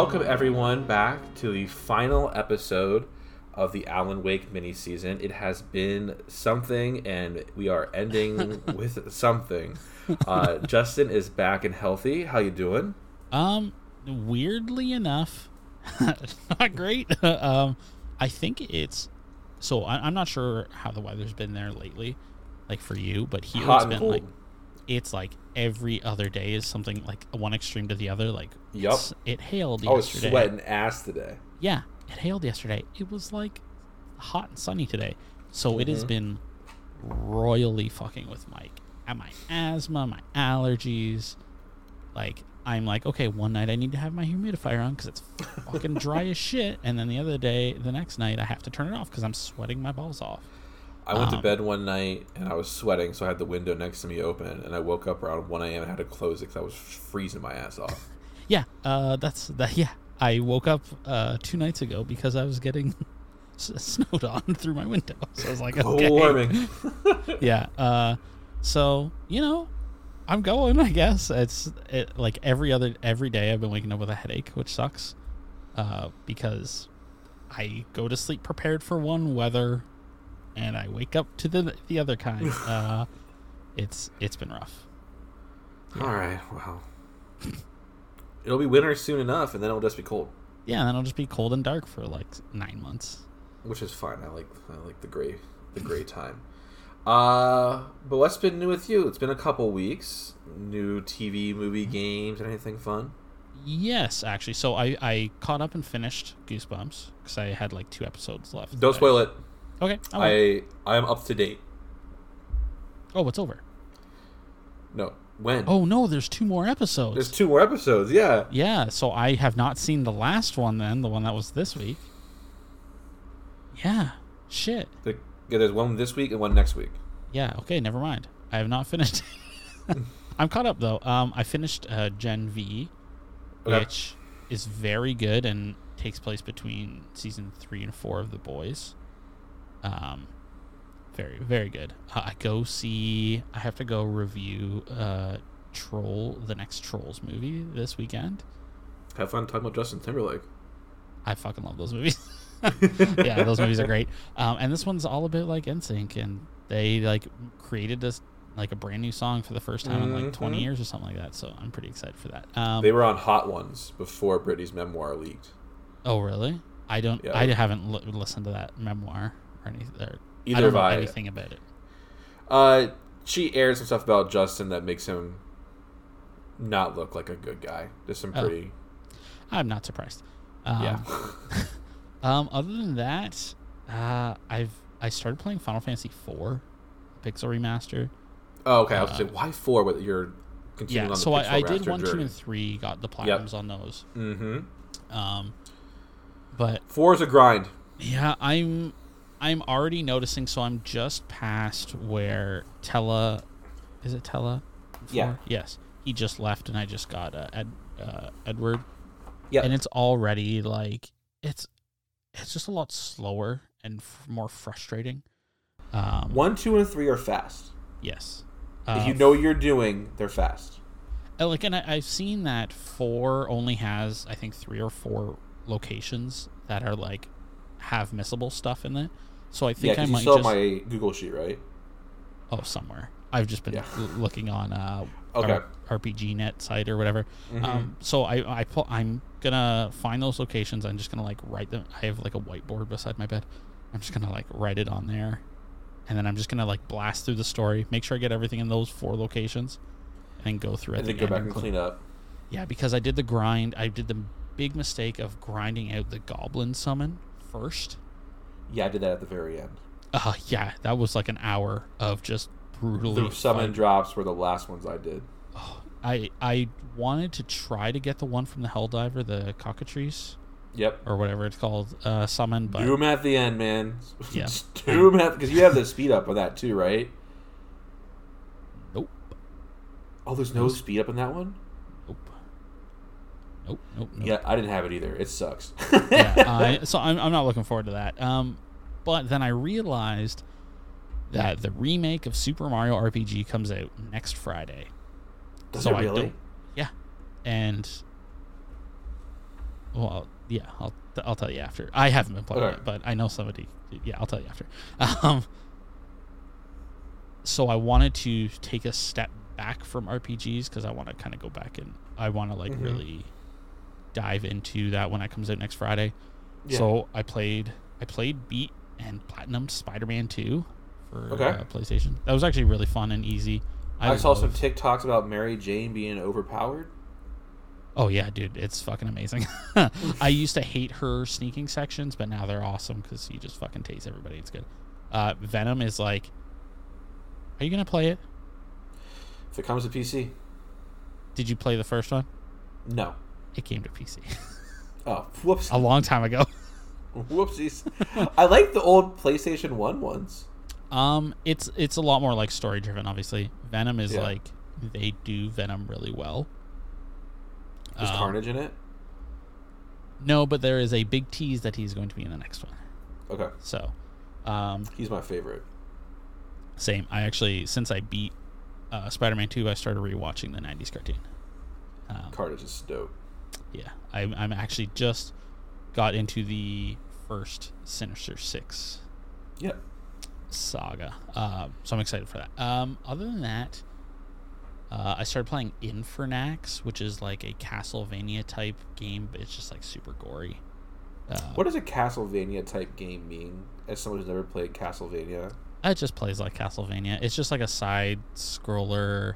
welcome everyone back to the final episode of the Alan Wake mini season. It has been something, and we are ending with something. Uh, Justin is back and healthy. How you doing? Um, weirdly enough, not great. um, I think it's so. I, I'm not sure how the weather's been there lately, like for you, but here Hot it's been cold. like it's like every other day is something like one extreme to the other. Like Yup. it's- it hailed I was yesterday. sweating ass today. Yeah, it hailed yesterday. It was like hot and sunny today. So it has Mhm. been royally fucking with Mike. And my asthma, my allergies. Like, I'm like, okay, one night I need to have my humidifier on because it's fucking dry as shit. And then the other day, the next night, I have to turn it off because I'm sweating my balls off. I went to Um, bed one night and I was sweating, so I had the window next to me open, and I woke up around 1 a.m. and had to close it because I was freezing my ass off. Yeah, uh, that's that. Yeah, I woke up uh, two nights ago because I was getting snowed on through my window. So I was like, okay. warming. yeah. Uh, so you know, I'm going. I guess it's it, like every other every day. I've been waking up with a headache, which sucks. Uh, because I go to sleep prepared for one weather, and I wake up to the the other kind. Uh, it's it's been rough. All right, well. It'll be winter soon enough, and then it'll just be cold. Yeah, and then it'll just be cold and dark for like nine months. which is fine. I like I like the gray the gray time. Uh, but what's been new with you? It's been a couple weeks. New TV, movie, games, anything fun? Yes, actually. So I I caught up and finished Goosebumps because I had like two episodes left. Don't that I- spoil it. Okay. I. I I am up to date. oh, it's over. No, when? Oh no, there's two more episodes. there's two more episodes. Yeah, Yeah, so I have not seen the last one then, the one that was this week. Yeah. Shit. The- yeah. There's one this week and one next week. Yeah, okay, never mind. I have not finished. I'm caught up though. Um I finished uh, Gen V, Okay. which is very good and takes place between season 3 and 4 of The Boys. Um very very good. Uh, I go see I have to go review uh Troll the next Trolls movie this weekend. Have fun talking about Justin Timberlake. I fucking love those movies. yeah, those movies are great. Um, and this one's all about like NSYNC, and they like created this like a brand new song for the first time in like 20 Mhm. years or something like that. So I'm pretty excited for that. Um, They were on Hot Ones before Britney's memoir leaked. oh really? I don't. Yeah. I haven't li- listened to that memoir or anything. Or, I Either don't know I. anything about it. Uh, she aired some stuff about Justin that makes him not look like a good guy. Just some Oh. pretty. I'm not surprised. Um, yeah. Um, other than that, uh, I've I started playing Final Fantasy IV, Pixel Remaster. Oh, okay. I was Uh, why four, but you're continuing Yeah, on the so I, I did one, two, and three. Got the platinums on those. Mm-hmm. Um, but Four is a grind. yeah, I'm I'm already noticing. So I'm just past where Tellah, is it Tellah? Yeah. Yes. He just left, and I just got uh, Ed, uh, Edward. Yeah. And it's already like it's it's just a lot slower and f- more frustrating. Um, One, two, and three are fast. Yes. if Uh, you know what you're doing, they're fast. Uh, like and I, I've seen that four only has I think three or four locations that are like have missable stuff in it. So I Yeah, think I because you might saw just my Google sheet, right? oh somewhere. I've just been Yeah. looking on uh Okay. R- RPG net site or whatever. Mhm. Um, so I I pull, I'm gonna find those locations. I'm just gonna like write them. I have like a whiteboard beside my bed. I'm just gonna like write it on there, and then I'm just gonna like blast through the story, make sure I get everything in those four locations, and go through and the then go back and clean up. Yeah, because I did the grind. I did the big mistake of grinding out the goblin summon first. Yeah, I did that at the very end. Uh yeah, that was like an hour of just brutally. The summon drops were the last ones I did. I I wanted to try to get the one from the Helldiver, the cockatrice Yep. or whatever it's called, uh, summon, but do them at the end, man. Yeah. Do them at because you have the speed up on that too, right? nope, Oh, there's no speed up on that one. Nope, nope. Yeah, I didn't have it either. It sucks. yeah. I, so I'm I'm not looking forward to that. Um, but then I realized that the remake of Super Mario RPG comes out next Friday. Does so it really? yeah, and well, yeah, I'll I'll tell you after. I haven't been playing it, but I know somebody. Yeah, I'll tell you after. Um, so I wanted to take a step back from RPGs because I want to kind of go back and I want to like Mhm. really dive into that when it comes out next Friday. Yeah. So I played I played beat and platinum Spider-Man 2 for Okay. uh, PlayStation. That was actually really fun and easy. I, saw some TikToks about Mary Jane being overpowered. Oh yeah, dude, it's fucking amazing. I used to hate her sneaking sections, but now they're awesome because you just fucking tase everybody. It's good. Uh, Venom is like, are you gonna play it? If it comes to PC, Did you play the first one? no. It came to PC Oh, whoops, a long time ago. whoopsies. I like the old PlayStation One ones. Um, it's it's a lot more like story driven. Obviously, Venom is Yeah. like they do Venom really well. Is Um, Carnage in it? No, but there is a big tease that he's going to be in the next one. Okay, So, um, he's my favorite. Same. I actually, since I beat uh, Spider-Man Two, I started rewatching the '90s cartoon. Um, Carnage is dope. Yeah, I, I'm actually just got into the first Sinister Six Yep. saga, um, so I'm excited for that. Um, other than that, uh, I started playing Infernax, which is like a Castlevania type game, but it's just like super gory. Uh, What does a Castlevania type game mean? As someone who's never played Castlevania, It just plays like Castlevania. It's just like a side scroller.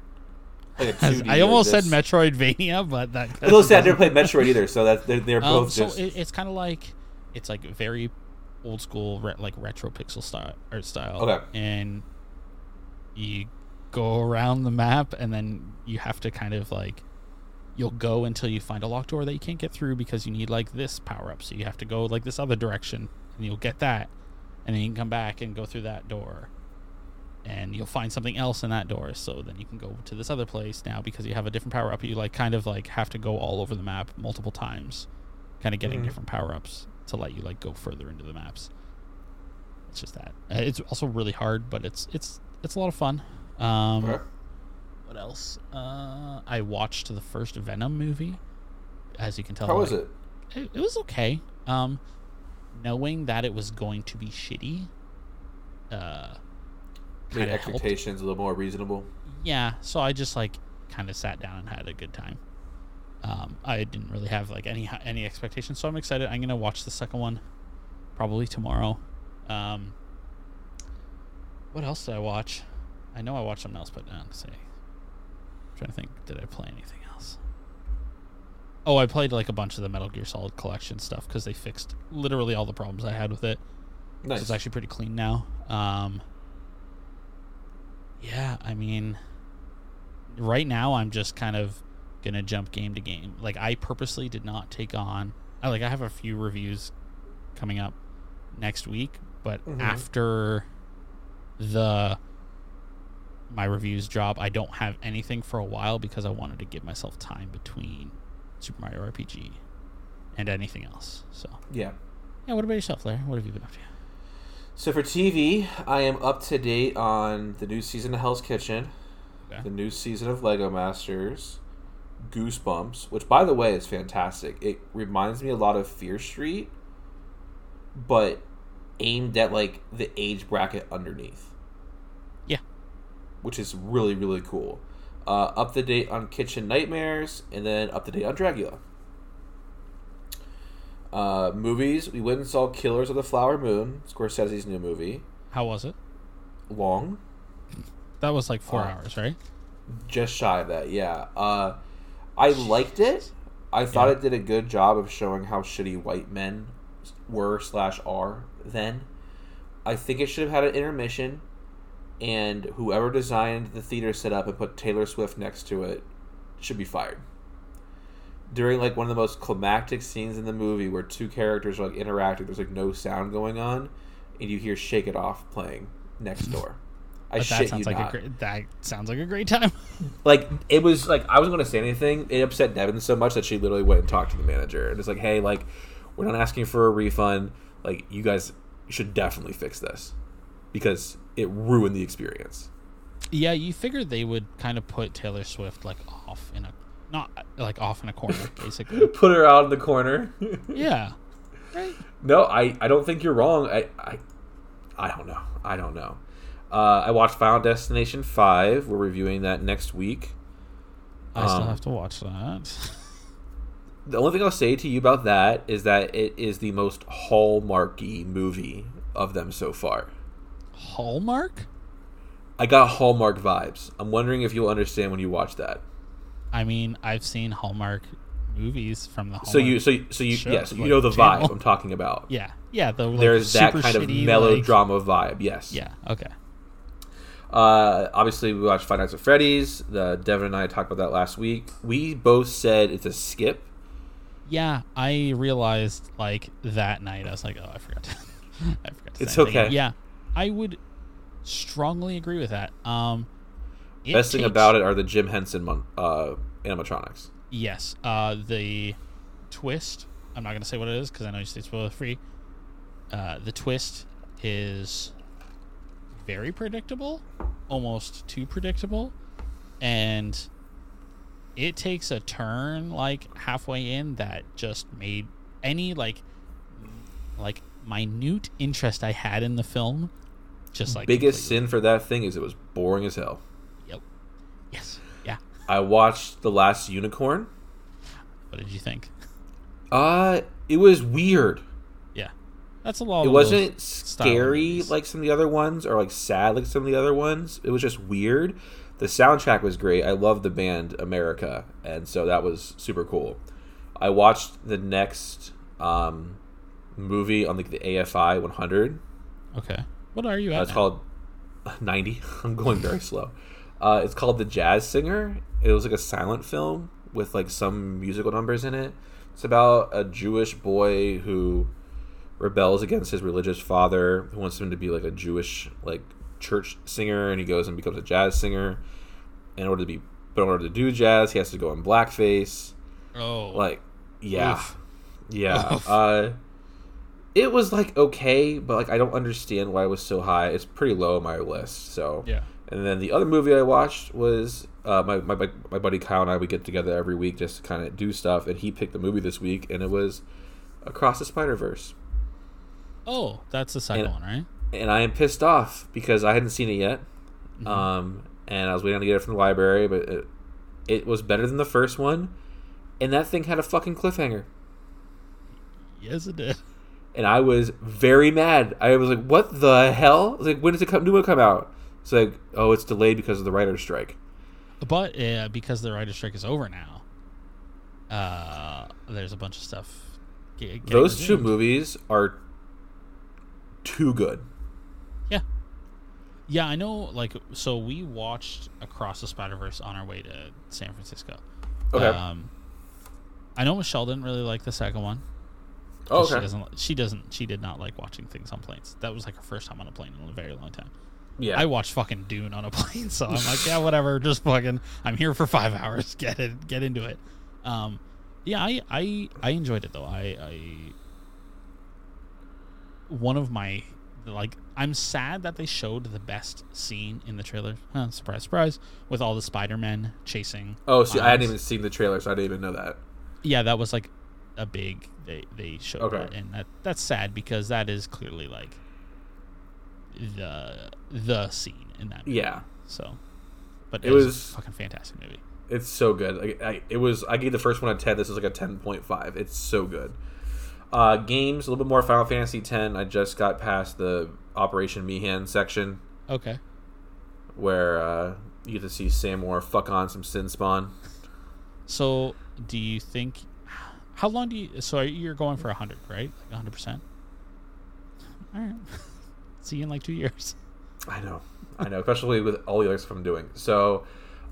Like a 2D I almost said Metroidvania, but that. I was gonna say I never played Metroid either, so that they're, they're Um, both so just it, it's kind of like it's like very old school, re- like retro pixel style art style. Okay. And you go around the map, and then you have to kind of like you'll go until you find a locked door that you can't get through because you need like this power up. So you have to go like this other direction, and you'll get that, and then you can come back and go through that door. And you'll find something else in that door, so then you can go to this other place now because you have a different power up. You like kind of like have to go all over the map multiple times kind of getting Mhm. different power ups to let you like go further into the maps. It's just that uh, it's also really hard, but it's it's it's a lot of fun. Um, Okay. What else? Uh, I watched the first Venom movie. As you can tell, How was like, it? it? It was okay. Um, knowing that it was going to be shitty, uh, Made kinda helped. expectations a little more reasonable. Yeah, so I just like kind of sat down and had a good time. Um, I didn't really have like any any expectations, so I'm excited. I'm gonna watch the second one probably tomorrow. Um, what else did I watch? I know I watched something else, but I don't say. I'm trying to think, did I play anything else? Oh, I played like a bunch of the Metal Gear Solid collection stuff because they fixed literally all the problems I had with it. So Nice. it's actually pretty clean now. Um, yeah, I mean, right now I'm just kind of gonna jump game to game. Like I purposely did not take on. I like I have a few reviews coming up next week, but Mhm. after the my reviews drop, I don't have anything for a while because I wanted to give myself time between Super Mario RPG and anything else. So yeah. yeah, what about yourself, Larry? What have you been up to? So for TV, I am up to date on the new season of Hell's Kitchen, Okay. the new season of Lego Masters, Goosebumps, which by the way is fantastic. It reminds me a lot of Fear Street, but aimed at like the age bracket underneath. Yeah. Which is really really cool. Uh, up to date on Kitchen Nightmares, and then up to date on Dracula. Uh, movies, we went and saw Killers of the Flower Moon, Scorsese's new movie. How was it? Long, That was like four Uh, hours, right? just shy of that, yeah. Uh, I liked it. I thought Yeah. it did a good job of showing how shitty white men were slash are then. I think it should have had an intermission, and whoever designed the theater setup and put Taylor Swift next to it should be fired. During like one of the most climactic scenes in the movie, where two characters are like interacting, there's like no sound going on, and you hear "Shake It Off" playing next door. I But shit that sounds you like not a great. That sounds like a great time. like it was like I wasn't going to say anything. It upset Devin so much that she literally went and talked to the manager and it's like, "Hey, like we're not asking for a refund. Like you guys should definitely fix this because it ruined the experience." yeah, you figured they would kind of put Taylor Swift like off in a not like off in a corner, basically. Put her out in the corner. yeah. Right. No, I, I don't think you're wrong. I, I I don't know. I don't know. Uh, I watched Final Destination Five. We're reviewing that next week. I still Um, have to watch that. The only thing I'll say to you about that is that it is the most hallmarky movie of them so far. Hallmark? I got Hallmark vibes. I'm wondering if you'll understand when you watch that. I mean, I've seen Hallmark movies from the Hallmark. So you, so you- so you, yes, you like, know the channel. vibe I'm talking about. Yeah, yeah. The like, There's that kind of shitty, melodrama vibe. Yes. Yeah. Okay. Uh, obviously, we watched Five Nights at Freddy's. The Devin and I talked about that last week. We both said it's a skip. Yeah, I realized like that night. I was like, oh, I forgot. To, I forgot. To It's anything. okay. Yeah, I would strongly agree with that. Um, it Best thing about it are the Jim Henson mon- uh, animatronics. Yes. Uh, the twist. I'm not gonna say what it is because I know you stay spoiler free. Uh, the twist is very predictable, almost too predictable, and it takes a turn like halfway in that just made any like like minute interest I had in the film just like Biggest completely- sin for that thing is it was boring as hell. Yep. Yes. Yeah. I watched The Last Unicorn. What did you think? Uh, it was weird. Yeah. That's a lot. It wasn't scary like some of the other ones, or like sad like some of the other ones. It was just weird. The soundtrack was great. I love the band America, and so that was super cool. I watched the next um, movie on like the AFI 100. Okay. What are you at? That's now? called 90. I'm going very slow. Uh, it's called The Jazz Singer. It was like a silent film with like some musical numbers in it. It's about a Jewish boy who rebels against his religious father, who wants him to be like a Jewish like church singer, and he goes and becomes a jazz singer. In order to be, but in order to do jazz, he has to go in blackface. Oh. Like, yeah, Oof. yeah. Oof. Uh, it was like okay, but like I don't understand why it was so high. It's pretty low on my list. So yeah. And then the other movie I watched was uh, my, my my buddy Kyle and I. We get together every week just to kind of do stuff, and he picked the movie this week, and it was Across the Spider Verse. Oh, that's the second And- one, right? And I am pissed off because I hadn't seen it yet, Mm-hmm. um, and I was waiting to get it from the library, but it, it was better than the first one, and that thing had a fucking cliffhanger. Yes, it did. and I was very mad. I was like, "What the hell?" Like, "When does it come? New one come out?" It's like, "Oh, it's delayed because of the writer's strike." But uh, because the writer's strike is over now, uh, there's a bunch of stuff. ge- getting Those two movies are too good. Yeah. Yeah, I know. Like, so we watched Across the Spider Verse on our way to San Francisco. Okay. Um, I know Michelle didn't really like the second one. oh, 'cause She okay. doesn't. She doesn't. She did not like watching things on planes. That was like her first time on a plane in a very long time. Yeah. I watched fucking Dune on a plane, so I'm like, yeah, whatever. Just fucking. I'm here for five hours. Get it. Get into it. Um, yeah, I I I enjoyed it though. I I one of my like I'm sad that they showed the best scene in the trailer. Huh, surprise, surprise! With all the Spider-Men chasing. oh, see, I hadn't even seen the trailer, so I didn't even know that. Yeah, that was like a big. They they showed Okay. it, and that that's sad because that is clearly like the the scene in that. Movie. Yeah, So, but It it, was, was- a fucking fantastic movie. it's so good. Like, I, it was. I gave the first one a ten. This is like a ten point five. It's so good. Uh, games a little bit more Final Fantasy X. I just got past the Operation Mi'ihen section Okay. where uh, you get to see Seymour fuck on some Sin Spawn. So, do you think? How long do you? So you're going for hundred, right? Like hundred percent. All right. See you in like two years. I know, I know, especially with all the other stuff I'm doing. So,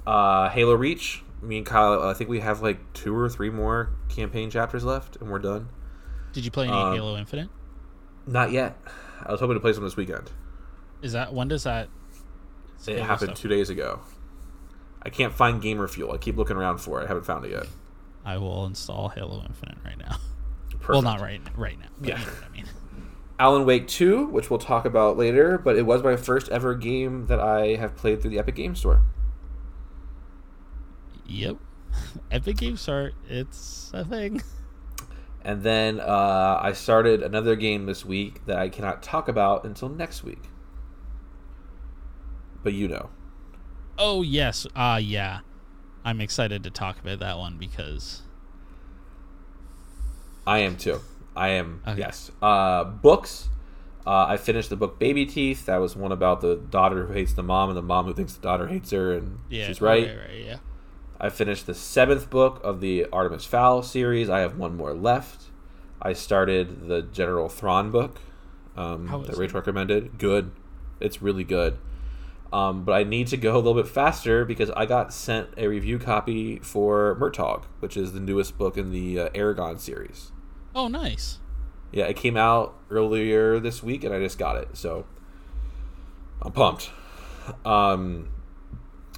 uh, Halo Reach. Me and Kyle, I think we have like two or three more campaign chapters left, and we're done. Did you play any Um, Halo Infinite? Not yet. I was hoping to play some this weekend. Is that when does that? It happened stuff? two days ago. I can't find Gamer Fuel. I keep looking around for it. I haven't found it yet. I will install Halo Infinite right now. Perfect. Well, not right right now. Yeah. You know what I mean. Alan Wake 2, which we'll talk about later, but it was my first ever game that I have played through the Epic Game Store. Yep. Epic Game Store, it's a thing. And then uh, I started another game this week that I cannot talk about until next week. But you know. Oh yes, uh yeah. I'm excited to talk about that one because I am too. I am Okay. yes. Uh, books. Uh, I finished the book Baby Teeth. That was one about the daughter who hates the mom and the mom who thinks the daughter hates her, and yeah, she's right. right, right, yeah. I finished the seventh book of the Artemis Fowl series. I have one more left. I started the General Thrawn book um, that it? recommended. Good. It's really good. Um, but I need to go a little bit faster because I got sent a review copy for Murtagh, which is the newest book in the uh, Eragon series. Oh, nice. Yeah, it came out earlier this week, and I just got it, so I'm pumped. Um,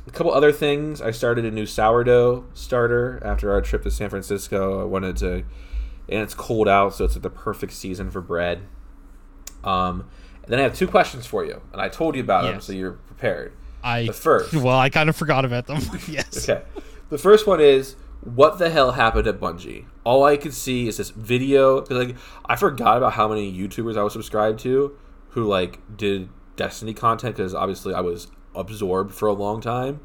a couple other things. I started a new sourdough starter after our trip to San Francisco. I wanted to, and it's cold out, so it's the perfect season for bread. Um, and then I have two questions for you, and I told you about them, so you're prepared. I The first. Well, I kind of forgot about them. yes. Okay. The first one is what the hell happened at Bungie? All I could see is this video like I forgot about how many YouTubers I was subscribed to who like did Destiny content because obviously I was absorbed for a long time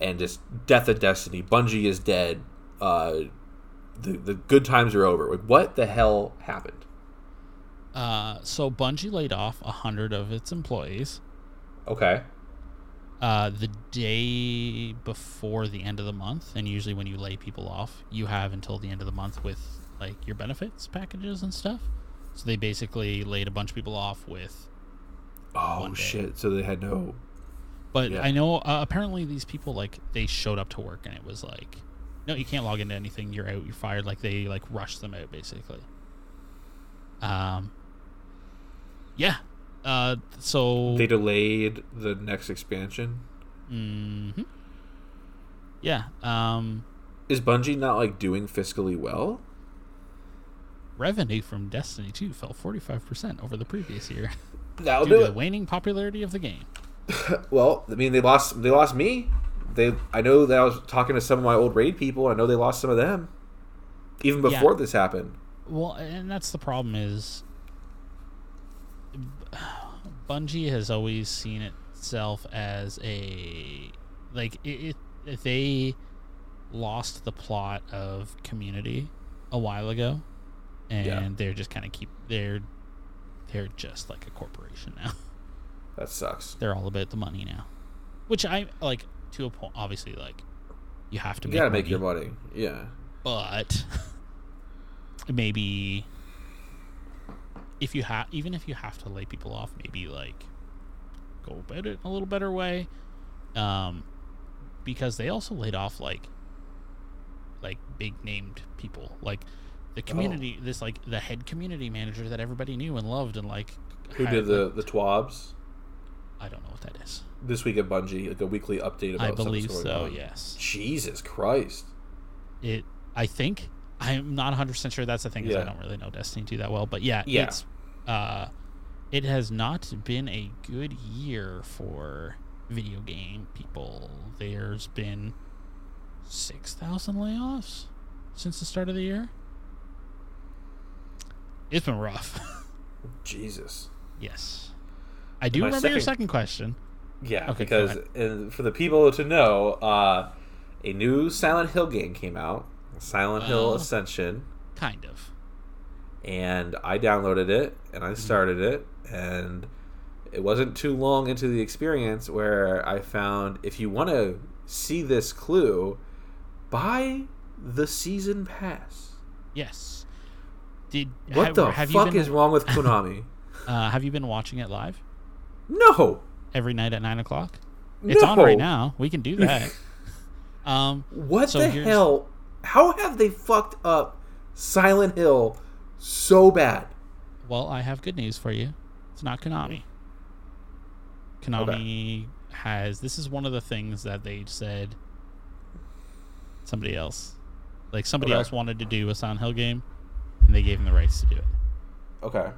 and just death of Destiny. Bungie is dead. Uh, the the good times are over. Like what the hell happened? Uh, so Bungie laid off a hundred of its employees. Okay. Uh, the day before the end of the month, and usually when you lay people off, you have until the end of the month with like your benefits packages and stuff. So they basically laid a bunch of people off with Oh shit! So they had no. But Yeah. I know uh, apparently these people like they showed up to work and it was like, no, you can't log into anything. You're out. You're fired. Like they like rushed them out basically. Um. Yeah. Uh. So. They delayed the next expansion. mhm. Yeah. Um. Is Bungie not like doing fiscally well? Revenue from Destiny 2 fell 45% over the previous year That'll due do to it. the waning popularity of the game. Well, I mean, they lost. They lost me. They. I know that I was talking to some of my old raid people. I know they lost some of them, even Yeah. before this happened. Well, and that's the problem is Bungie has always seen itself as a like it, it they lost the plot of community a while ago and Yeah. they're just kind of keep they're they're just like a corporation now. That sucks. they're all about the money now. Which I like to a point obviously like you have to You make gotta make your money. Yeah. but maybe if you have even if you have to lay people off maybe like go about it in a little better way um because they also laid off like like big named people like the community this like the head community manager that everybody knew and loved and like Who did the the TWABs i don't know what that is this week at Bungie? Like a weekly update about. i believe so on. yes Jesus Christ. it i think i'm not 100% sure that's the thing Yeah. i don't really know destiny 2 that well but yeah, Yeah. it's uh it has not been a good year for video game people. There's been 6000 layoffs since the start of the year. It's been rough. Jesus. yes. I do My remember your second- second question. Yeah, Okay, because for the people to know, uh, a new Silent Hill game came out, Silent Hill Oh. Ascension, kind of and I downloaded it and Mm-hmm. I started it, and it wasn't too long into the experience where I found if you want to see this clue, buy the season pass. yes did What have, the have fuck been, is wrong with Konami? uh, have you been watching it live no, every night at nine o'clock. It's on right now. We can do that. um, What So the hell? How have they fucked up Silent Hill so bad? well, I have good news for you. It's not Konami. Konami has. This is one of the things that they said. Somebody else, like somebody Okay. else, wanted to do a Silent Hill game, and they gave them the rights to do it. Okay.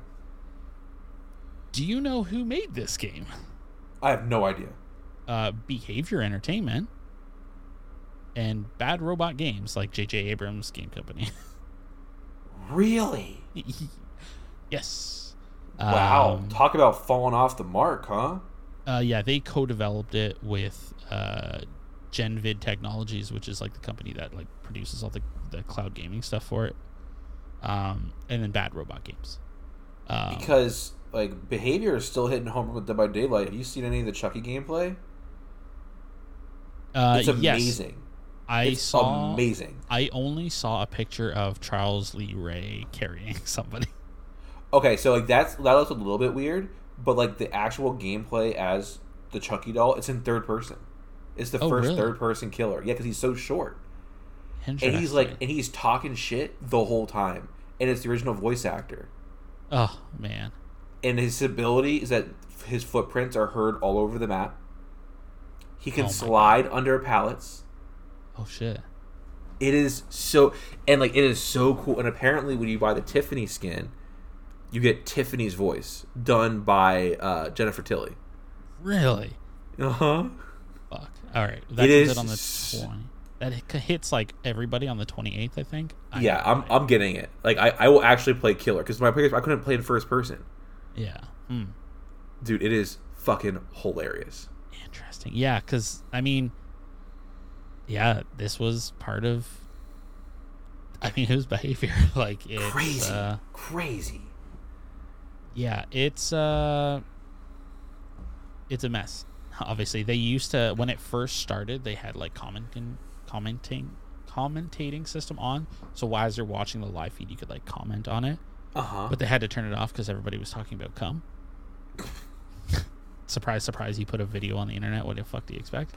Do you know who made this game? I have no idea. Uh, Behavior Entertainment. and Bad Robot Games, like J.J. Abrams' game company. Really? yes. Wow. Um, Talk about falling off the mark, huh? Uh, yeah, they co-developed it with uh, Genvid Technologies, which is like the company that like produces all the, the cloud gaming stuff for it. Um, and then Bad Robot Games. Um, Because like behavior is still hitting home with Dead by Daylight. Have you seen any of the Chucky gameplay? uh, It's yes, amazing. I it's saw. amazing. I only saw a picture of Charles Lee Ray carrying somebody. Okay, so like that's that looks a little bit weird, but like the actual gameplay as the Chucky doll, it's in third person. It's the Oh, first really? third person killer. Yeah, because he's so short, and he's like, and he's talking shit the whole time, and it's the original voice actor. oh man, And his ability is that his footprints are heard all over the map. He can Oh slide under pallets. Oh shit. It is so, and like it is so cool. And apparently, when you buy the Tiffany skin, you get Tiffany's voice done by uh, Jennifer Tilly. Really? Uh huh. Fuck. All right. That It comes out on the s- twenty. That hits like everybody on the twenty eighth, I think. I Yeah, I'm right? I'm getting it. Like I, I will actually play Killer because my previous I couldn't play in first person. Yeah. Hmm. Dude, it is fucking hilarious. Interesting. Yeah, because I mean, yeah, this was part of. I mean, it was behavior. like it's, Crazy, Uh, crazy. yeah, it's uh, it's a mess. Obviously, they used to when it first started, they had like commenting, commenting, commentating system on. So as you're watching the live feed, you could like comment on it. Uh huh. But they had to turn it off because everybody was talking about cum. surprise, surprise! You put a video on the internet. What the fuck do you expect?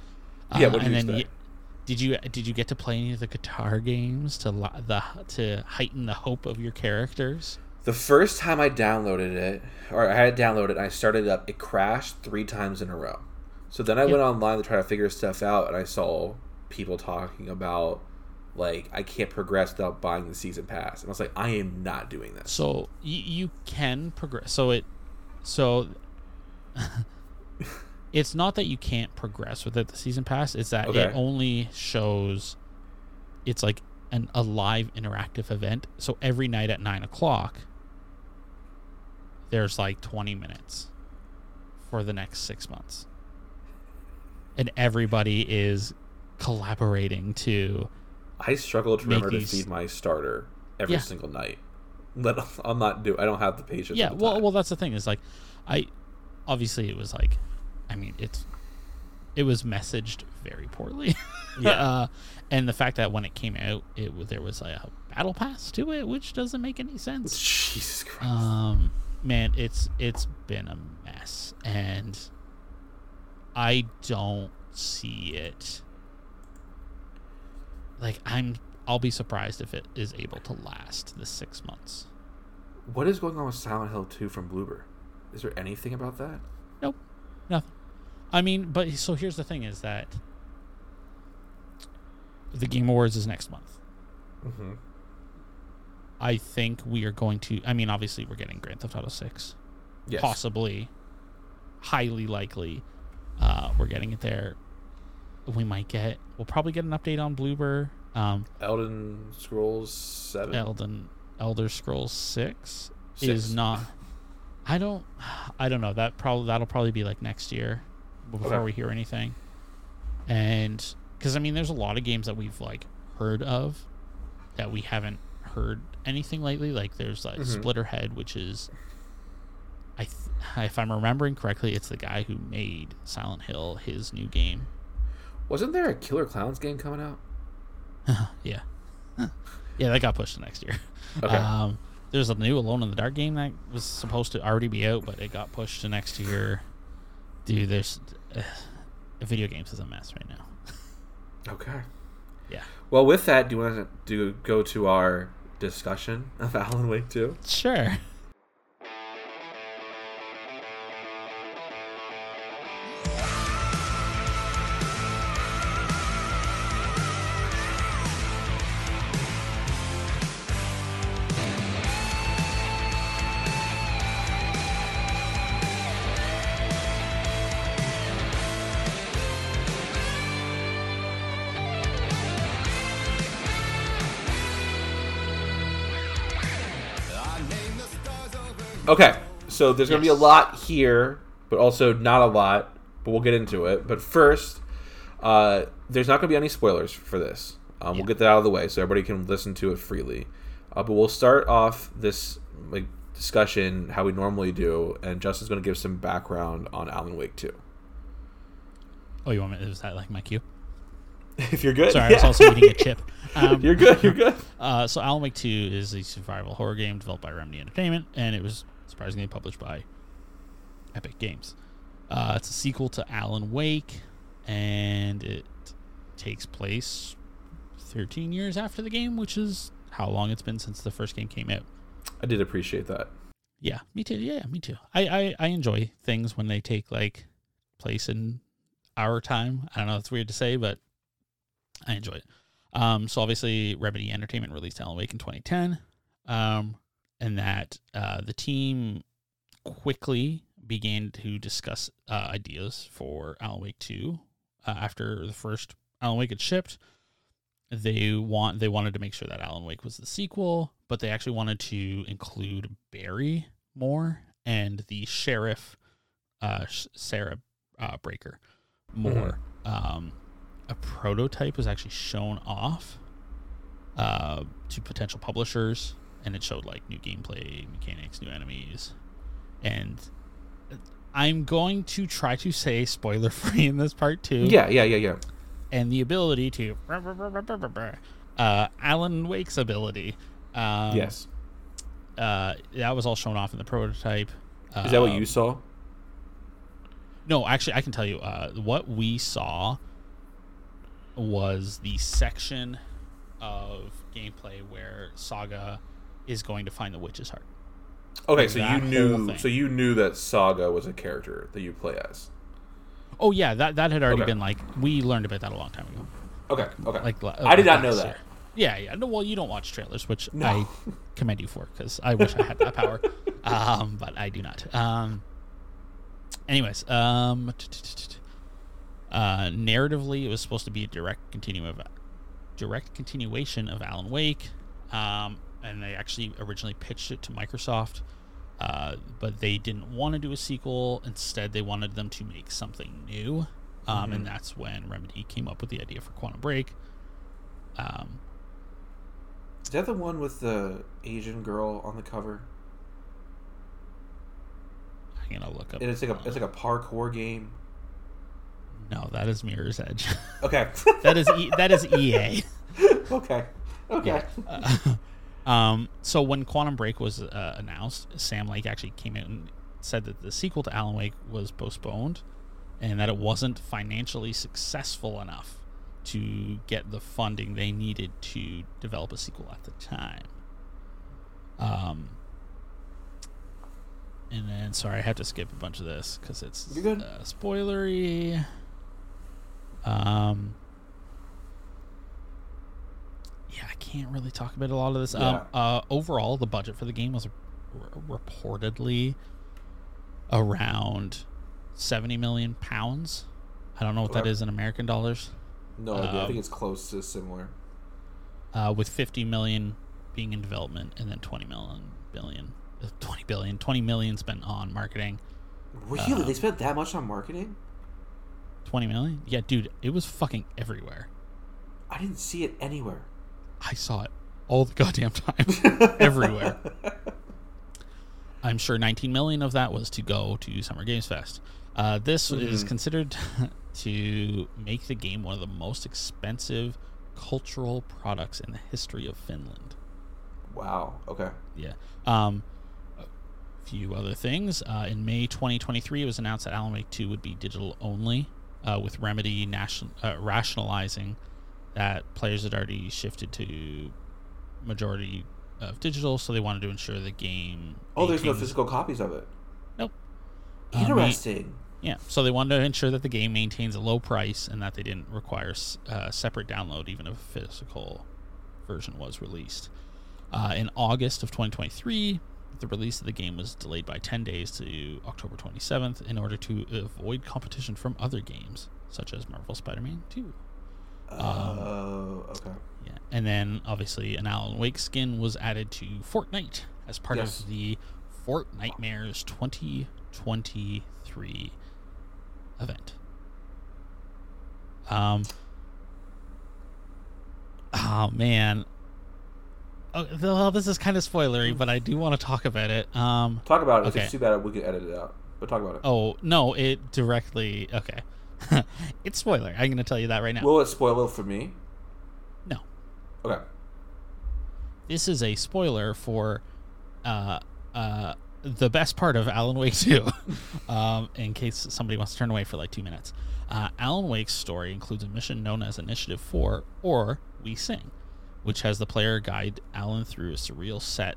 Yeah, what do and you then expect? Did you did you get to play any of the guitar games to the to heighten the hope of your characters? The first time I downloaded it, or I had downloaded it downloaded, and I started it up, it crashed three times in a row. So then I Yep. went online to try to figure stuff out, and I saw people talking about like I can't progress without buying the season pass, and I was like, I am not doing this. So you you can progress. So it so it's not that you can't progress without the season pass. It's that Okay. it only shows it's like an a live interactive event. So every night at nine o'clock, there's like twenty minutes for the next six months, and everybody is collaborating to I struggle to remember to feed my starter every Yeah. single night. Let I'm not do. I don't have the patience. yeah the well well that's the thing is like i obviously it was like i mean it's it was messaged very poorly Yeah. uh, and the fact that when it came out it there was a battle pass to it which doesn't make any sense Jesus Christ. um man it's it's been a mess and i don't see it like i'm i'll be surprised if it is able to last the six months what is going on with Silent Hill 2 from Bloober? Is there anything about that? Nope, nothing. I mean, but so here's the thing: is that the Game Awards is next month. Mm-hmm. I think we are going to. I mean, obviously, we're getting Grand Theft Auto Six, Yes. possibly, highly likely, uh, we're getting it there. We might get. We'll probably get an update on Bloober. Um, Elden Scrolls 7. Elden Elder Scrolls Six Six. is not. I don't. I don't know. That probably that'll probably be like next year before Okay. we hear anything. And because I mean, there's a lot of games that we've like heard of that we haven't heard anything lately. Like there's like Mhm. Slitterhead, which is. I, th- if I'm remembering correctly, it's the guy who made Silent Hill his new game. Wasn't there a Killer Clowns game coming out? yeah, yeah, that got pushed to next year. Okay. Um, there's a new Alone in the Dark game that was supposed to already be out, but it got pushed to next year. Dude, there's uh, video games is a mess right now. okay. Yeah. Well, with that, do you want to do go to our discussion of Alan Wake 2? Sure. Okay, so there's going to Yes. be a lot here, but also not a lot. But we'll get into it. But first, uh, there's not going to be any spoilers for this. Um, We'll get that out of the way so everybody can listen to it freely. Uh, but we'll start off this like discussion how we normally do, and Justin's going to give some background on Alan Wake 2. Oh, you want me? Is that like my cue? if you're good, Sorry, I was also eating a chip. Um, you're good. You're good. Uh, so Alan Wake 2 is a survival horror game developed by Remedy Entertainment, and it was surprisingly published by Epic Games. Uh, it's a sequel to Alan Wake, and it takes place 13 years after the game, which is how long it's been since the first game came out. I did appreciate that. Yeah, me too. Yeah, me too. I, I, I enjoy things when they take like place in our time. I don't know, it's weird to say, but I enjoy it. Um, so obviously, Remedy Entertainment released Alan Wake in 2010, um, and that uh, the team quickly began to discuss uh, ideas for Alan Wake 2 uh, after the first Alan Wake had shipped. They want they wanted to make sure that Alan Wake was the sequel, but they actually wanted to include Barry more and the sheriff, uh, Sarah uh, Breaker more. Um, a prototype was actually shown off uh, to potential publishers, and it showed like new gameplay mechanics, new enemies, and I'm going to try to say spoiler free in this part too. Yeah, yeah, yeah, yeah. and the ability to uh, Alan Wake's ability. Um, yes. uh, that was all shown off in the prototype. Is that what Um, you saw? No, actually, I can tell you uh, what we saw was the section of gameplay where Saga is going to find the witch's heart. Okay, like so you knew so you knew that Saga was a character that you play as. Oh yeah, that that had already Okay. been like we learned about that a long time ago. Okay, okay. Like la- I did not know that. year. Yeah, yeah. No, well, you don't watch trailers, which No. I commend you for because I wish I had that power, um, but I do not. Um, anyways, um, uh, narratively, it was supposed to be a direct continuum of direct continuation of Alan Wake, um, and they actually originally pitched it to Microsoft, uh, but they didn't want to do a sequel. Instead, they wanted them to make something new, um, and that's when Remedy came up with the idea for Quantum Break. Um, Is that the one with the Asian girl on the cover? I'm gonna look up. It's like a it's like a parkour game. no, that is Mirror's Edge. Okay. that is e- that is EA. okay. Okay. Uh, um, so when Quantum Break was uh, announced, Sam Lake actually came out and said that the sequel to Alan Wake was postponed, and that it wasn't financially successful enough to get the funding they needed to develop a sequel at the time. Um, and then sorry, I have to skip a bunch of this because it's Uh, spoilery. Um. Yeah, I can't really talk about a lot of this. Um, uh, overall, the budget for the game was r- reportedly around seventy million pounds. I don't know what that is in American dollars. No idea. I Um, think it's close to similar. Uh, with fifty million being in development, and then twenty million billion, uh, twenty billion, twenty million spent on marketing. Really? uh, they spent that much on marketing? Twenty million? Yeah, dude, it was fucking everywhere. I didn't see it anywhere. I saw it all the goddamn time, everywhere. I'm sure 19 million of that was to go to Summer Games Fest. Uh, this is Mhm. considered to make the game one of the most expensive cultural products in the history of Finland. Wow. Okay. Yeah. Um, a few other things. Uh, in May 2023, it was announced that Alan Wake 2 would be digital only, uh, with Remedy nation- uh, rationalizing that players had already shifted to majority of digital, so they wanted to ensure the game. Oh, there's no physical copies of it. Nope. Uh, ma- Interesting. yeah, so they wanted to ensure that the game maintains a low price and that they didn't require uh, separate download even if a physical version was released. Uh, in August of 2023, the release of the game was delayed by 10 days to October 27th in order to avoid competition from other games, such as Marvel Spider Man 2. Oh, okay. Yeah, and then obviously an Alan Wake skin was added to Fortnite as part Yes. of the Fort Nightmares 2023 event. Um. Oh man. Oh, well, this is kind of spoilery, but I do want to talk about it. Um. Talk about it. If it's too bad, we can edit it out. But talk about it. Oh no, it directly. Okay, it's spoiler. I'm going to tell you that right now. Will it spoil it for me? no, Okay. this is a spoiler for uh, uh, the best part of Alan Wake 2, um, in case somebody wants to turn away for like two minutes. Uh, Alan Wake's story includes a mission known as Initiation 4, or We Sing, which has the player guide Alan through a surreal set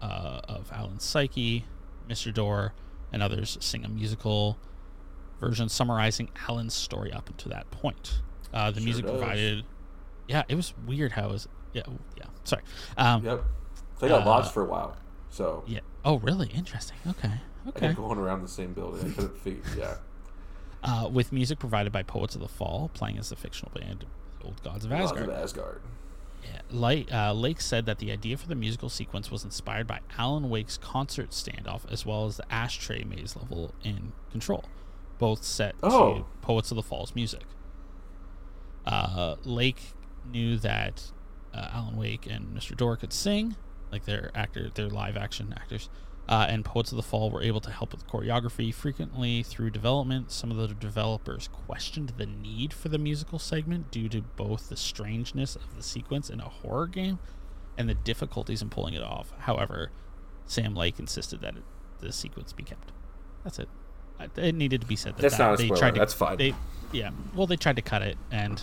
uh, of Alan's psyche, Mr. Door, and others sing a musical version summarizing Alan's story up until that point. Uh, the Sure music does. provided. Yeah, it was weird how it was. Yeah, yeah. Sorry. Um, Yep. I got Uh, lodged for a while. So Yeah. Oh, really? Interesting. Okay. Okay. going around the same building. I couldn't figure. Yeah. Uh, with music provided by Poets of the Fall, playing as the fictional band Old Gods of Asgard. Gods of Asgard. Yeah. Lake, uh, Lake said that the idea for the musical sequence was inspired by Alan Wake's concert standoff, as well as the Ashtray Maze level in Control, both set Oh. to Poets of the Fall's music. Uh, Lake knew that uh, Alan Wake and Mr. Door could sing, like their actor, their live action actors, uh, and Poets of the Fall were able to help with choreography frequently through development. Some of the developers questioned the need for the musical segment due to both the strangeness of the sequence in a horror game and the difficulties in pulling it off. However, Sam Lake insisted that it, the sequence be kept. That's it. It needed to be said that, That's that not a they spoiler. tried to. That's fine. They, yeah. Well, they tried to cut it, and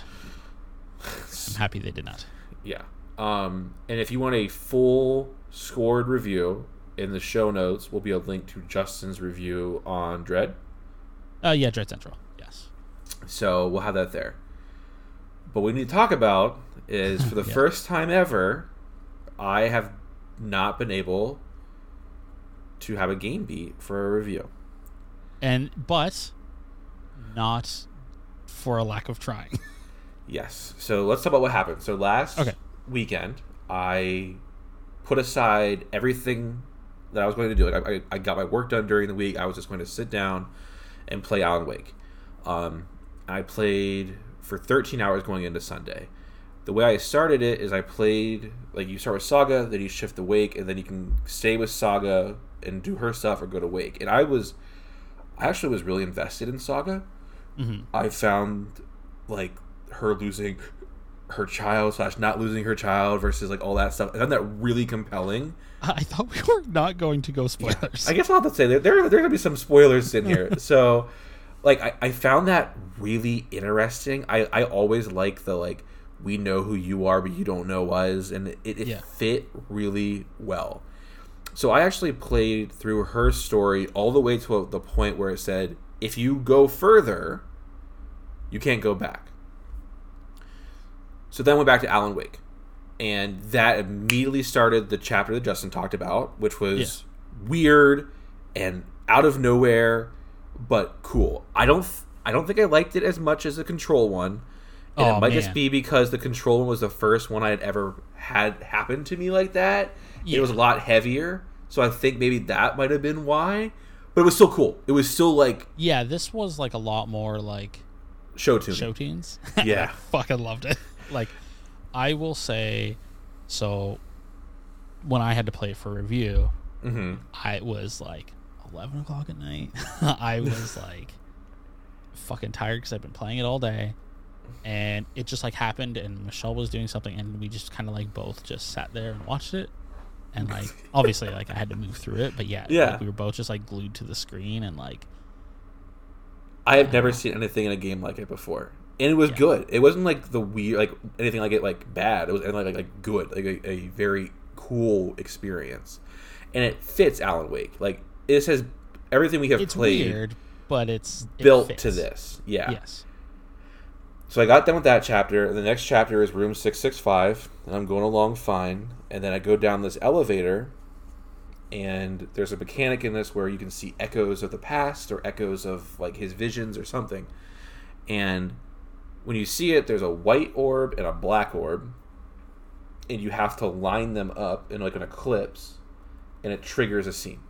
I'm happy they did not. Yeah. Um, and if you want a full scored review, in the show notes will be a link to Justin's review on Dread. Uh, yeah, Dread Central. Yes. So we'll have that there. But what we need to talk about is for the Yeah. first time ever, I have not been able to have a game beat for a review. And but not for a lack of trying. Yes. So let's talk about what happened. So last Okay. weekend, I put aside everything that I was going to do. Like I, I, got my work done during the week. I was just going to sit down and play Alan Wake. Um, I played for 13 hours going into Sunday. The way I started it is I played like you start with Saga, then you shift to Wake, and then you can stay with Saga and do her stuff or go to Wake. And I was, I actually was really invested in Saga. Mhm. I found like her losing her child slash not losing her child versus like all that stuff. I found that really compelling. I thought we were not going to go spoilers. I guess I'll have to say that there, there are gonna be some spoilers in here. so like I, I found that really interesting. I, I always like the like we know who you are but you don't know us and it, it Yeah. fit really well. So I actually played through her story all the way to the point where it said if you go further, you can't go back. So then went back to Alan Wake. And that immediately started the chapter that Justin talked about, which was weird and out of nowhere, but cool. I don't th- I don't think I liked it as much as the control one. And Oh, it might just be because the control one was the first one I had ever had happen to me like that. It was a lot heavier. So I think maybe that might have been why. But it was still cool. It was still like yeah, this was like a lot more like show tuning. show tunes. Yeah. Fucking loved it. Like, I will say, so when I had to play it for review, hmm I was like eleven o'clock at night. I was like fucking tired because I've been playing it all day, and it just like happened. And Michelle was doing something, and we just kind of like both just sat there and watched it. And like obviously, like I had to move through it, but yeah, Yeah. like, we were both just like glued to the screen and like I have never uh-huh. seen anything in a game like it before, and it was Yeah. good. It wasn't like the weird, like anything like it, like bad. It was anything like like good, like a, a very cool experience, and it fits Alan Wake. Like it has everything we have it's played weird, but it's it built to this. Yeah. Yes. So I got done with that chapter. and The next chapter is room six six five, and I'm going along fine. And then I go down this elevator, and there's a mechanic in this where you can see echoes of the past or echoes of like his visions or something. And when you see it, there's a white orb and a black orb, and you have to line them up in like an eclipse, and it triggers a scene.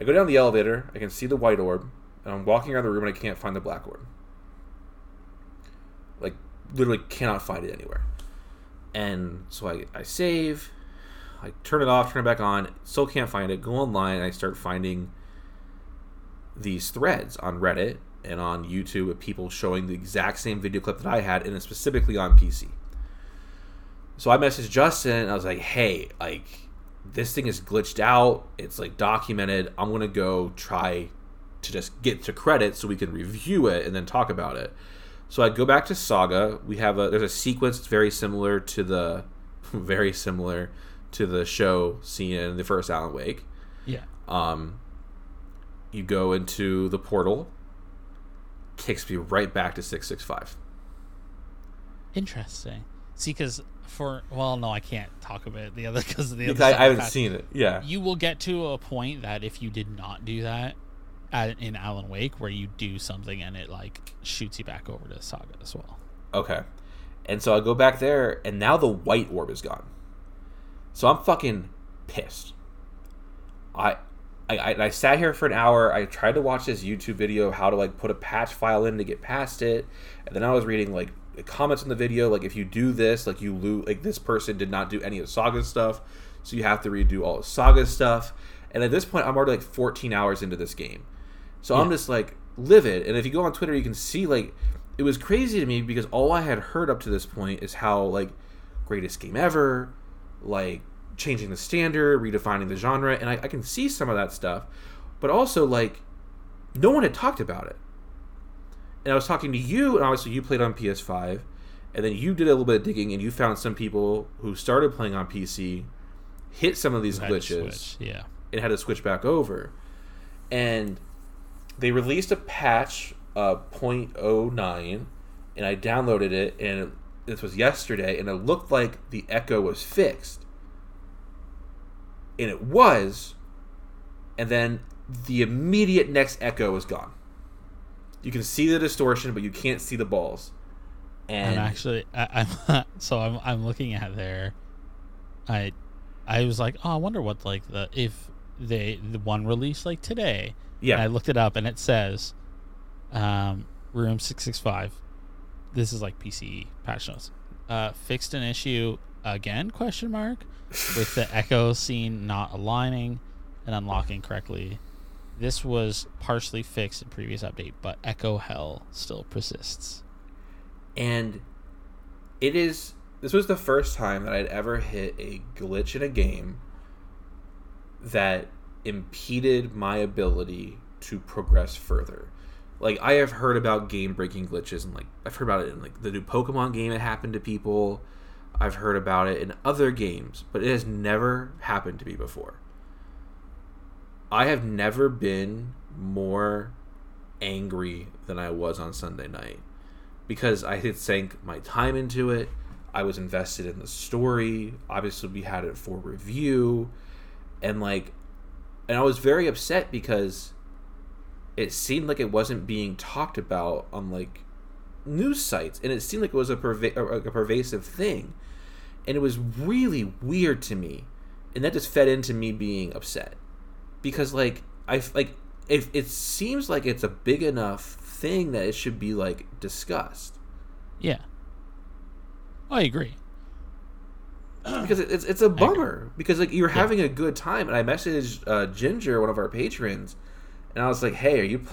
I go down the elevator. I can see the white orb, and I'm walking around the room and I can't find the black orb. Literally cannot find it anywhere. And so I, I save, I turn it off, turn it back on, still can't find it. Go online I start finding these threads on Reddit and on YouTube of people showing the exact same video clip that I had, and it's specifically on PC. So I messaged Justin I was like, hey, like this thing is glitched out. It's like documented. I'm gonna go try to just get to credit so we can review it and then talk about it. So I go back to Saga. We have a there's a sequence that's very similar to the very similar to the show scene in the first Alan Wake. Yeah. Um, you go into the portal, kicks me right back to six six five. Interesting. See, because for well, no, I can't talk about the other because of the other. Because I, haven't seen it. Yeah. You will get to a point that if you did not do that at, in Alan Wake, where you do something and it like shoots you back over to Saga as well. Okay. And so I go back there, and now the white orb is gone. So I'm fucking pissed. I, I, I, sat here for an hour. I tried to watch this YouTube video of how to like put a patch file in to get past it, and then I was reading like comments on the video, like if you do this, like you lose, like this person did not do any of Saga stuff, so you have to redo all of Saga's stuff. And at this point, I'm already like 14 hours into this game, so I'm just like livid. And if you go on Twitter, you can see like it was crazy to me because all I had heard up to this point is how like greatest game ever, like changing the standard, redefining the genre, and I, I can see some of that stuff, but also like no one had talked about it. And I was talking to you, and obviously you played on PS5, and then you did a little bit of digging, and you found some people who started playing on PC, hit some of these glitches, Yeah. and had to switch back over. And they released a patch, uh, 0.09, and I downloaded it, and it, this was yesterday, and it looked like the echo was fixed. And it was, and then the immediate next echo was gone. You can see the distortion, but you can't see the balls. And I'm actually I, I'm so I'm I'm looking at there. I I was like, oh, I wonder what like the if they the one release like today. Yeah, And I looked it up and it says, um, room six six five. This is like PCE patch notes. Uh, fixed an issue again? Question mark with the echo scene not aligning and unlocking correctly. This was partially fixed in previous update, but echo hell still persists. and it is this was the first time that I'd ever hit a glitch in a game that impeded my ability to progress further. Like I have heard about game breaking glitches and like I've heard about it in like the new Pokemon game it happened to people. I've heard about it in other games, but it has never happened to me before. I have never been more angry than I was on Sunday night because I had sank my time into it. I was invested in the story. Obviously, we had it for review, and like, and I was very upset because it seemed like it wasn't being talked about on like news sites, and it seemed like it was a, perva- a, pervasive thing, and it was really weird to me, and that just fed into me being upset. Because like I like if it seems like it's a big enough thing that it should be like discussed. Yeah. I agree. Because it- it's it's a bummer because like you're having a good time and I messaged uh, Ginger one of our patrons and I was like hey are you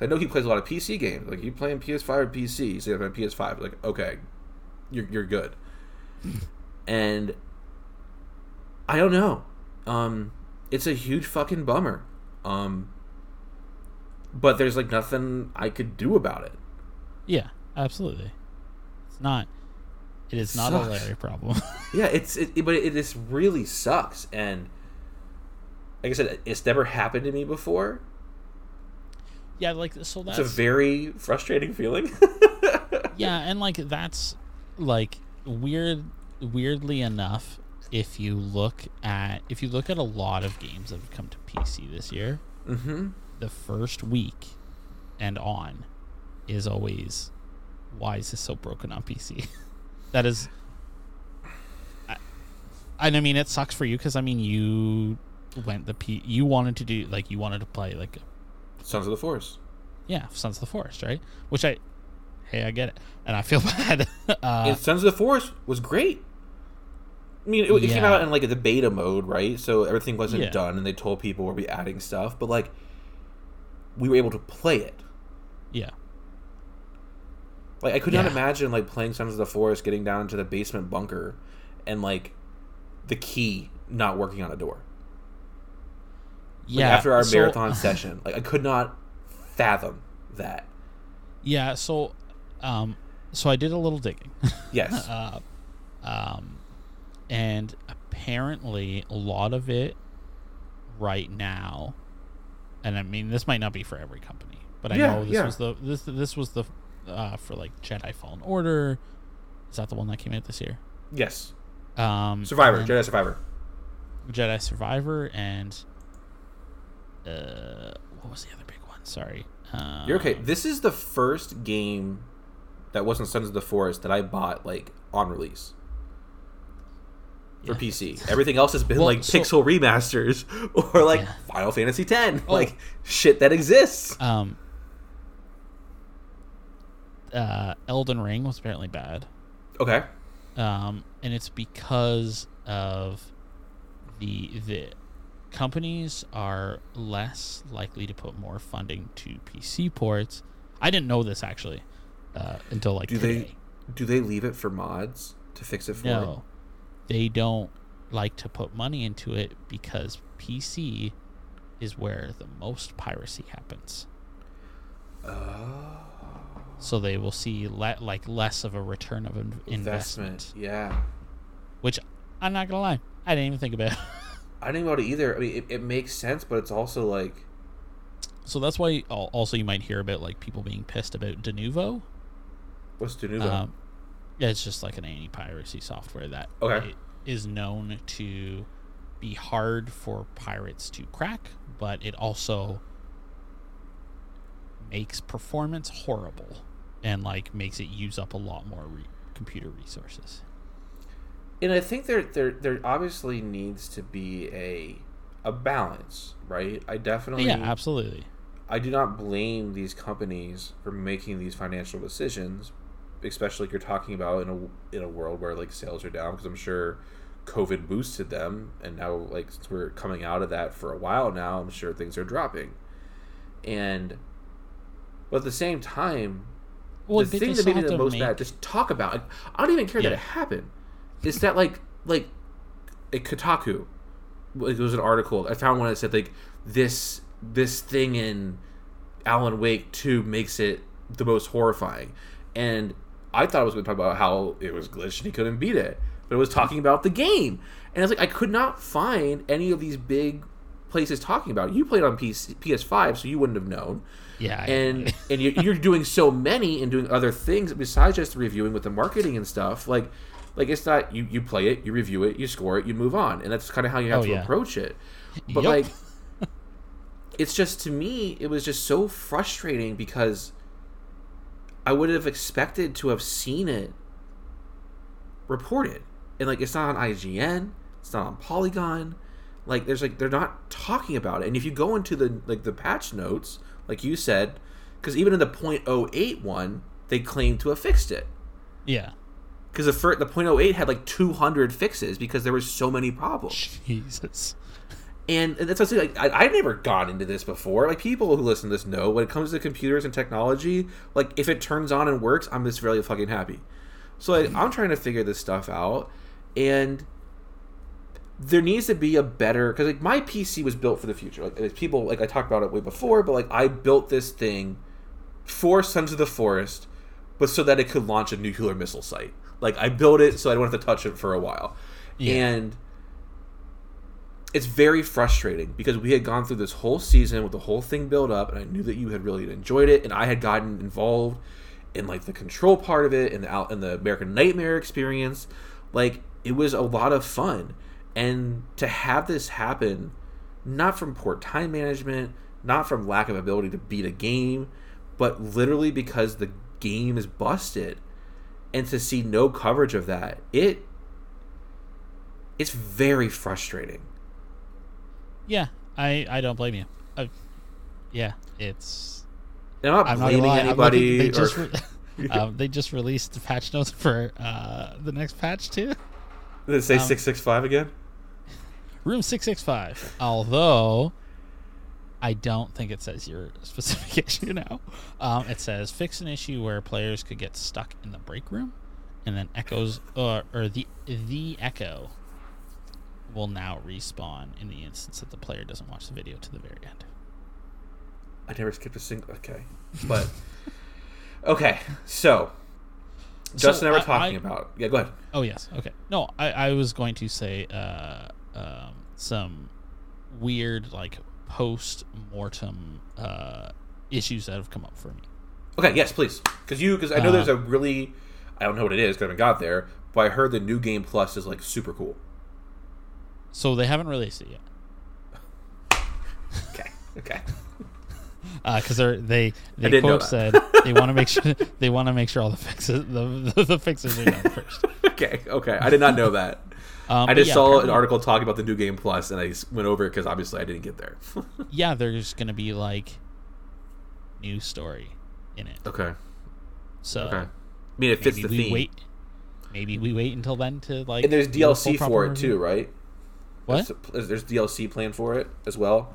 I know he plays a lot of PC games like you playing PS5 or PC he said I'm on PS5 like okay you're you're good. And I don't know. Um it's a huge fucking bummer. Um but there's like nothing I could do about it. Yeah, absolutely. It's not. It is not Sucks. a Larry problem. Yeah, it's it, but it just really sucks, and like I said, it's never happened to me before. yeah, like so that's It's a very frustrating feeling. yeah, and like that's like weird. Weirdly enough, if you look at if you look at a lot of games that have come to PC this year, mm-hmm. the first week and on is always why is this so broken on PC? that is. I, and I mean, it sucks for you because I mean, you went the P. You wanted to do like you wanted to play like Sons of the Forest. yeah, Sons of the Forest, right? Which I, hey, I get it, and I feel bad. uh, Sons of the Forest was great. I mean, it, it came out in like the beta mode, right? So everything wasn't Yeah. done, and they told people we'll be adding stuff, but like we were able to play it. yeah, Like I could not imagine like playing Sons of the Forest, getting down into the basement bunker, and like the key not working on a door. Like, yeah. after our so- marathon session, like I could not fathom that. Yeah, so, um, so I did a little digging. Yes. uh, um, and apparently a lot of it right now, and I mean this might not be for every company, but I Yeah, know this yeah. was the this this was the uh, for like Jedi Fallen Order. Is that the one that came out this year? yes. Um, Survivor, Jedi Survivor. Jedi Survivor, and uh, what was the other big one? Sorry, uh, You're okay. This is the first game that wasn't Sons of the Forest that I bought like on release for Yeah. PC. Everything else has been Well, like so- pixel remasters or like Yeah. Final Fantasy X, Oh. like shit that exists. Um, uh, Elden Ring was apparently bad. Okay. um, and it's because of the the companies are less likely to put more funding to PC ports. I didn't know this actually uh, until like Do today. they do they leave it for mods to fix it for? No, they don't like to put money into it because PC is where the most piracy happens. Oh. So they will see le- like less of a return of in- investment, Investment. Yeah. which I'm not gonna lie, I didn't even think about. It. I didn't about it either. I mean, it, it makes sense, but it's also like, So that's why also you might hear about like people being pissed about Denuvo. what's Denuvo? Um, yeah, it's just like an anti-piracy software that Okay. is known to be hard for pirates to crack, but it also makes performance horrible and like makes it use up a lot more re- computer resources. and I think there there there obviously needs to be a a balance, right? I definitely yeah, absolutely. I do not blame these companies for making these financial decisions, especially like you're talking about in a in a world where like sales are down because I'm sure COVID boosted them, and now like since we're coming out of that for a while now, I'm sure things are dropping, and but at the same time, Well, the thing that made me the most make- mad, just talk about. Like, I don't even care that it happened. Is that like like a Kotaku? Like, there was an article I found one that said like this this thing in Alan Wake Two makes it the most horrifying, and I thought I was going to talk about how it was glitched and he couldn't beat it, but it was talking about the game, and I was like, I could not find any of these big places talking about it. You played on PC, PS5, so you wouldn't have known Yeah, and and you- you're doing so many and doing other things besides just reviewing with the marketing and stuff like like it's not you you play it you review it you score it you move on. And that's kind of how you have Oh, to yeah. approach it. But Yup. like it's just to me it was just so frustrating because i would have expected to have seen it reported. And like it's not on ign it's not on polygon. Like there's like they're not talking about it. And if you go into the like the patch notes like you said because even in the 0.08 one they claim to have fixed it yeah. because the fir- the 0.08 had like 200 fixes because there were so many problems Jesus. and and that's what I'm saying, like, I, I've never gone into this before. Like people who listen to this know when it comes to computers and technology, like if it turns on and works, I'm just really fucking happy. So like, hmm. I'm trying to figure this stuff out, and there needs to be a better because like my PC was built for the future. Like it's people like I talked about it way before, but like I built this thing for Sons of the Forest, but so that it could launch a nuclear missile site. Like I built it so I don't have to touch it for a while, Yeah. and it's very frustrating because we had gone through this whole season with the whole thing built up, and I knew that you had really enjoyed it, and I had gotten involved in like the control part of it and the out in the American Nightmare experience. Like it was a lot of fun, and to have this happen, not from poor time management, not from lack of ability to beat a game, but literally because the game is busted, and to see no coverage of that, it it's very frustrating. Yeah, I I don't blame you. Uh, yeah, it's. I'm not I'm blaming. I'm anybody. they or- just re- um, they just released the patch notes for uh, the next patch too. Did it say um, six six five again? Room six six five. Although, I don't think it says your specific issue now. Um, it says fix an issue where players could get stuck in the break room, and then echoes or or the the echo will now respawn in the instance that the player doesn't watch the video to the very end. I never skipped a single. Okay, but okay. So, Justin and I were talking I- about. Yeah, go ahead. Oh yes. Okay. No, I, I was going to say uh, um, some weird like post mortem uh, issues that have come up for me. Okay, yes, please. Because you, because I know Uh, there's a really, I don't know what it is because I haven't got there, but I heard the new game plus is like super cool. So they haven't released it yet Okay, okay. because they're they they quote said they want to make sure they want to make sure all the fixes the, the, the fixes are done first. okay, okay. I did not know that. Um, I just yeah, saw an article talking about the new game plus, and I went over it because obviously I didn't get there. Yeah, there's gonna be like new story in it. okay, So okay. I mean, it fits the theme. wait. Maybe we wait until then to like. and there's do a full DLC for it review. too, right? What? There's, there's DLC planned for it as well.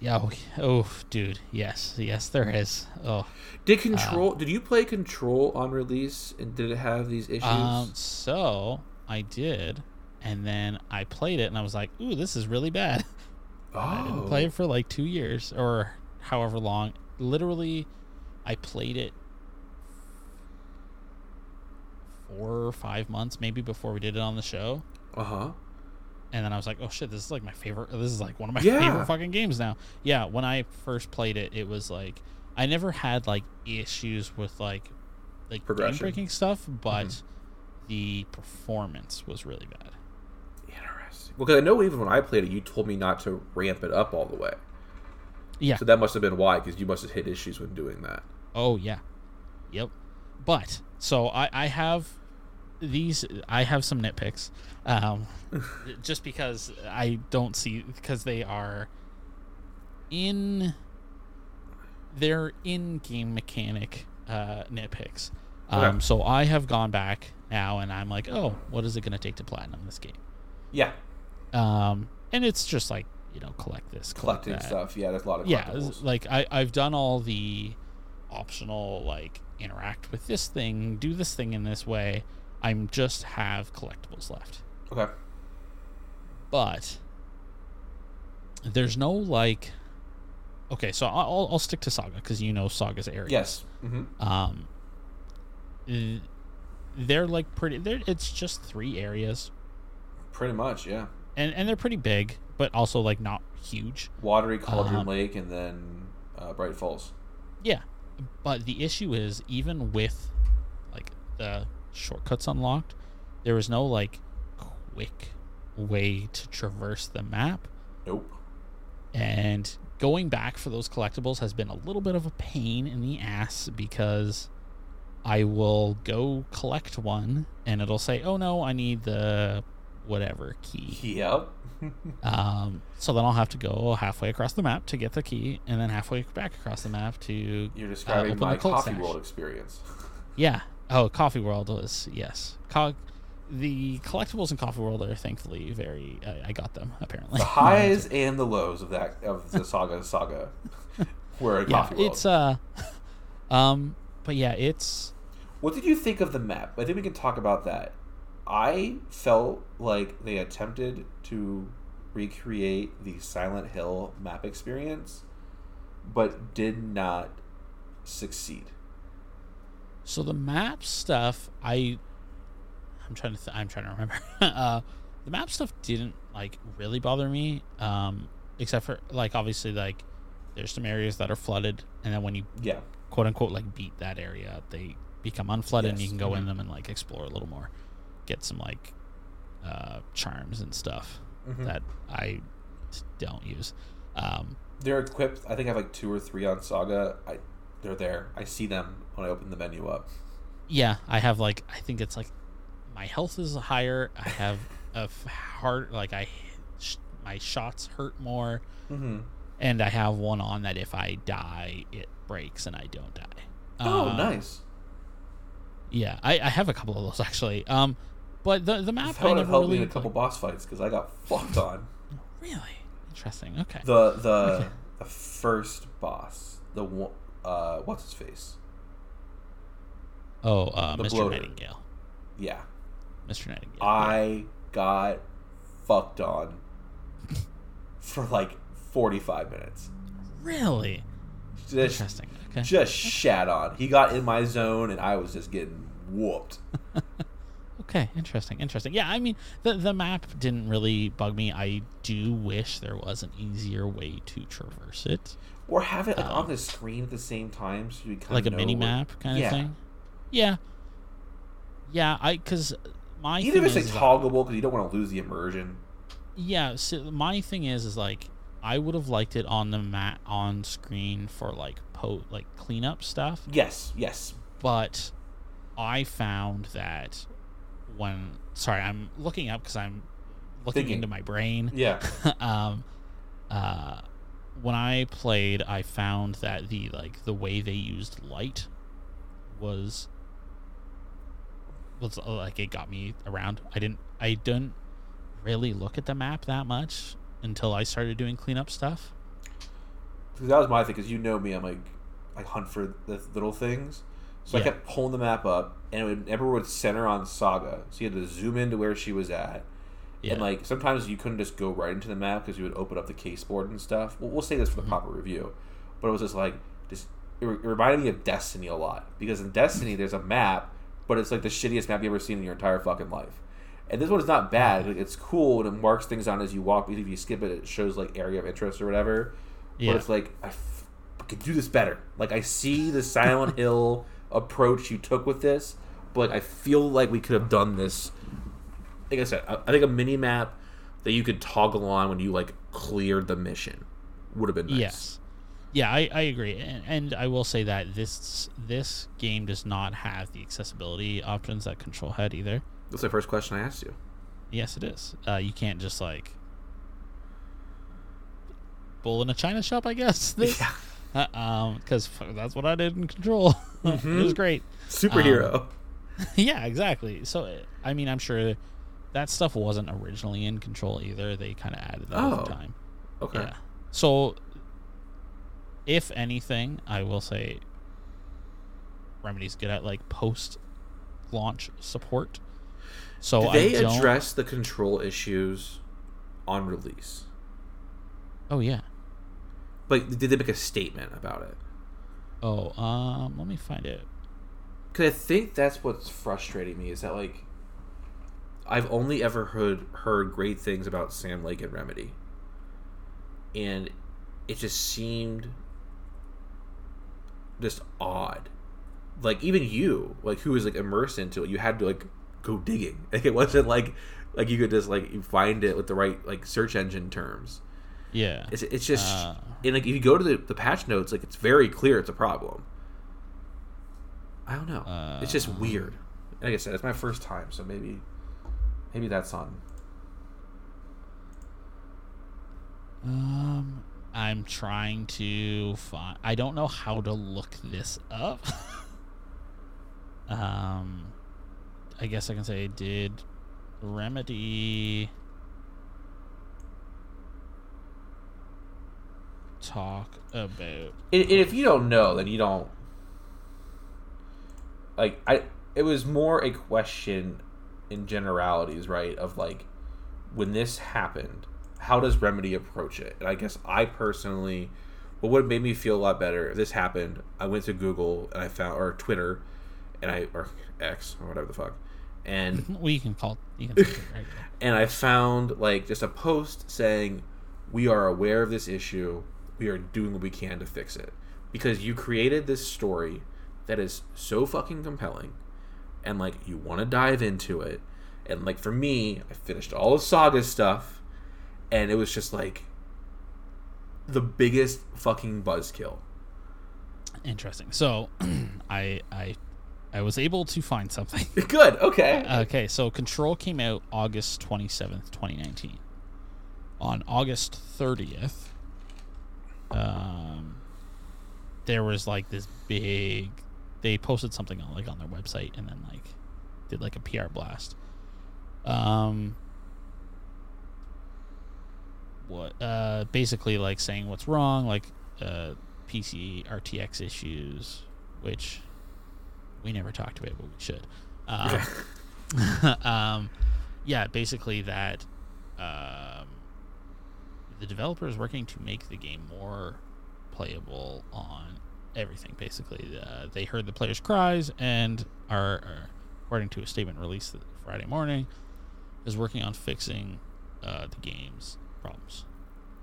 Yeah. Oh, oh, dude. Yes. Yes, there is. Oh. Did Control? did you play Control on release? And did it have these issues? Um. So I did, and then I played it, and I was like, "Ooh, this is really bad." I didn't play it for like two years or however long. Literally, I played it four or five months maybe before we did it on the show. Uh huh. and then I was like, "Oh shit, this is like my favorite. This is like one of my Yeah. favorite fucking games now." Yeah, when I first played it, it was like I never had like issues with like like game breaking stuff, but the performance was really bad. Interesting. Well, because I know even when I played it, you told me not to ramp it up all the way. Yeah. So that must have been why, because you must have hit issues when doing that. Oh yeah. Yep. But so I I have these I have some nitpicks. Um just because I don't see because they are in they're in game mechanic uh nitpicks. Um Okay. so I have gone back now and I'm like, "Oh, what is it going to take to platinum this game?" Yeah. Um and it's just like, you know, collect this, collect Collecting that. stuff. Yeah, there's a lot of yeah like I, i've done all the optional like interact with this thing do this thing in this way i'm just have collectibles left Okay. but there's no like okay so i'll, I'll stick to saga because you know saga's area Yes. hmm um they're like pretty they're, it's just three areas Pretty much, yeah. and and they're pretty big but also like not huge Watery Cauldron Um, Lake and then uh, Bright Falls. Yeah, but the issue is even with like the shortcuts unlocked, there was no like quick way to traverse the map, Nope. and going back for those collectibles has been a little bit of a pain in the ass because I will go collect one and it'll say, "Oh no, I need the whatever key." Yep. Um, so then I'll have to go halfway across the map to get the key, and then halfway back across the map to You're describing open my the Coffee stash. World experience. Yeah. Oh, Coffee World was yes. Co- the collectibles in Coffee World are thankfully very. I I got them apparently. The highs and the lows of that of the saga saga were at yeah, Coffee World. it's uh, um, but yeah, it's What did you think of the map? I think we can talk about that. I felt like they attempted to recreate the Silent Hill map experience, but did not succeed. so the map stuff. I, I'm trying to. Th- I'm trying to remember. uh, the map stuff didn't like really bother me. Um, except for like obviously like there's some areas that are flooded, and then when you Yeah. Quote unquote like beat that area, they become unflooded and you can go in mhm. them and like explore a little more, get some like uh, charms and stuff Mhm. that I don't use. Um, They're equipped. I think I have like two or three on Saga. I, they're there. I see them when I open the menu up. yeah, I have like I think it's like my health is higher. I have a heart like I sh- my shots hurt more, Mm-hmm. And I have one on that if I die, it breaks and I don't die. Oh, Uh, nice. Yeah, I, I have a couple of those actually. Um, but the the map That I would have helped really me in a couple boss fights because I got fucked on. really interesting. Okay. The the Okay. the first boss, the one, uh, what's his face? Oh, uh, Mr. bloater. Nightingale. Yeah, Mr. Nightingale. I got fucked on for like forty five minutes. really Just, interesting. Okay. just shat on. He got in my zone, and I was just getting whooped. Okay, interesting, interesting. Yeah, I mean, the the map didn't really bug me. I do wish there was an easier way to traverse it, Or have it like Um, on the screen at the same time, so you kind like of a mini map kind Yeah. of thing. Yeah, yeah. I because my if it's like toggleable because you don't want to lose the immersion. yeah. So my thing is, is like I would have liked it on the mat on screen for like po like cleanup stuff, Yes, yes. but I found that when sorry, I'm looking up because I'm looking Thinking. into my brain. Yeah. um, uh, when I played, I found that the like the way they used light was was uh, like it got me around. I didn't I didn't really look at the map that much until I started doing cleanup stuff. Because that was my thing. Because you know me, I'm like, I hunt for the little things. So I kept pulling the map up, and it would never would center on Saga. So you had to zoom into where she was at, Yeah. and like sometimes you couldn't just go right into the map because you would open up the case board and stuff. We'll, we'll say this for the Mm-hmm. proper review, but it was just like just it, re- it reminded me of Destiny a lot because in Destiny there's a map, but it's like the shittiest map you ever seen in your entire fucking life. And this one is not bad. Like, it's cool and it marks things on as you walk. But if you skip it, it shows like area of interest or whatever. Yeah. But it's like I, f- I could do this better. Like I see the Silent Hill approach you took with this, but I feel like we could have done this. Like I said, I, I think a mini map that you could toggle on when you like cleared the mission would have been nice. Yes. Yeah, I, I agree, and, and I will say that this this game does not have the accessibility options that Control had either. That's the first question I asked you. Yes, it is. Uh, you can't just like bull in a china shop, I guess. This, Yeah. uh, um, because that's what I did in Control. it was great. Superhero. yeah, exactly. So I mean, I'm sure that stuff wasn't originally in Control either. They kind of added that Oh. over time. okay. Yeah. So, if anything, I will say Remedy's good at like post launch support. So Did they address the control issues on release? oh yeah. Like, did they make a statement about it? Oh, um, let me find it. Because I think that's what's frustrating me is that like I've only ever heard heard great things about Sam Lake and Remedy, and it just seemed just odd. Like even you, like who was like immersed into it, you had to like go digging. Like it wasn't like like you could just like you find it with the right like search engine terms. Yeah. It's it's just Uh. and like if you go to the, the patch notes, like it's very clear it's a problem. I don't know. it's just Uh. weird. Like I said, it's my first time, so maybe maybe that's on. Um, I'm trying to find. I don't know how to look this up. um, I guess I can say did Remedy talk about? And, if you don't know, then you don't. Like I, it was more a question in generalities, right? Of like, when this happened, how does Remedy approach it? And I guess I personally, what would have made me feel a lot better if this happened, I went to Google and I found or Twitter, and I or X or whatever the fuck, and Well, you can call. You can. It regular. and I found like just a post saying, "We are aware of this issue. We are doing what we can to fix it." Because you created this story that is so fucking compelling, and like you want to dive into it, and like for me, I finished all of Saga stuff, and it was just like the biggest fucking buzzkill. Interesting. So, I I I was able to find something. Good. Okay. Okay, so Control came out August 27th, 2019. on August 30th, um, there was like this big. They posted something on like on their website and then like did like a PR blast. Um, what uh basically like saying what's wrong, like uh PC RTX issues, which we never talked about, it, but we should. Um, um, yeah, basically that um, the developer is working to make the game more playable on everything. Basically, uh, they heard the players' cries and are, are, according to a statement released Friday morning, is working on fixing uh, the game's problems.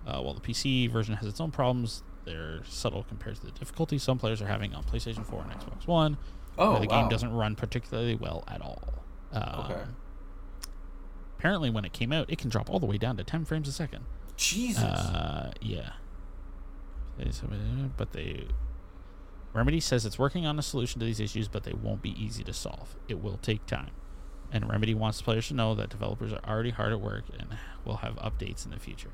Uh, while the PC version has its own problems, they're subtle compared to the difficulty some players are having on PlayStation 4 and Xbox One. Oh, the wow. game doesn't run particularly well at all. Um, Okay. Apparently, when it came out, it can drop all the way down to 10 frames a second. Jesus. Uh, yeah. But they. Remedy says it's working on a solution to these issues, but they won't be easy to solve. It will take time. And Remedy wants players to know that developers are already hard at work and will have updates in the future.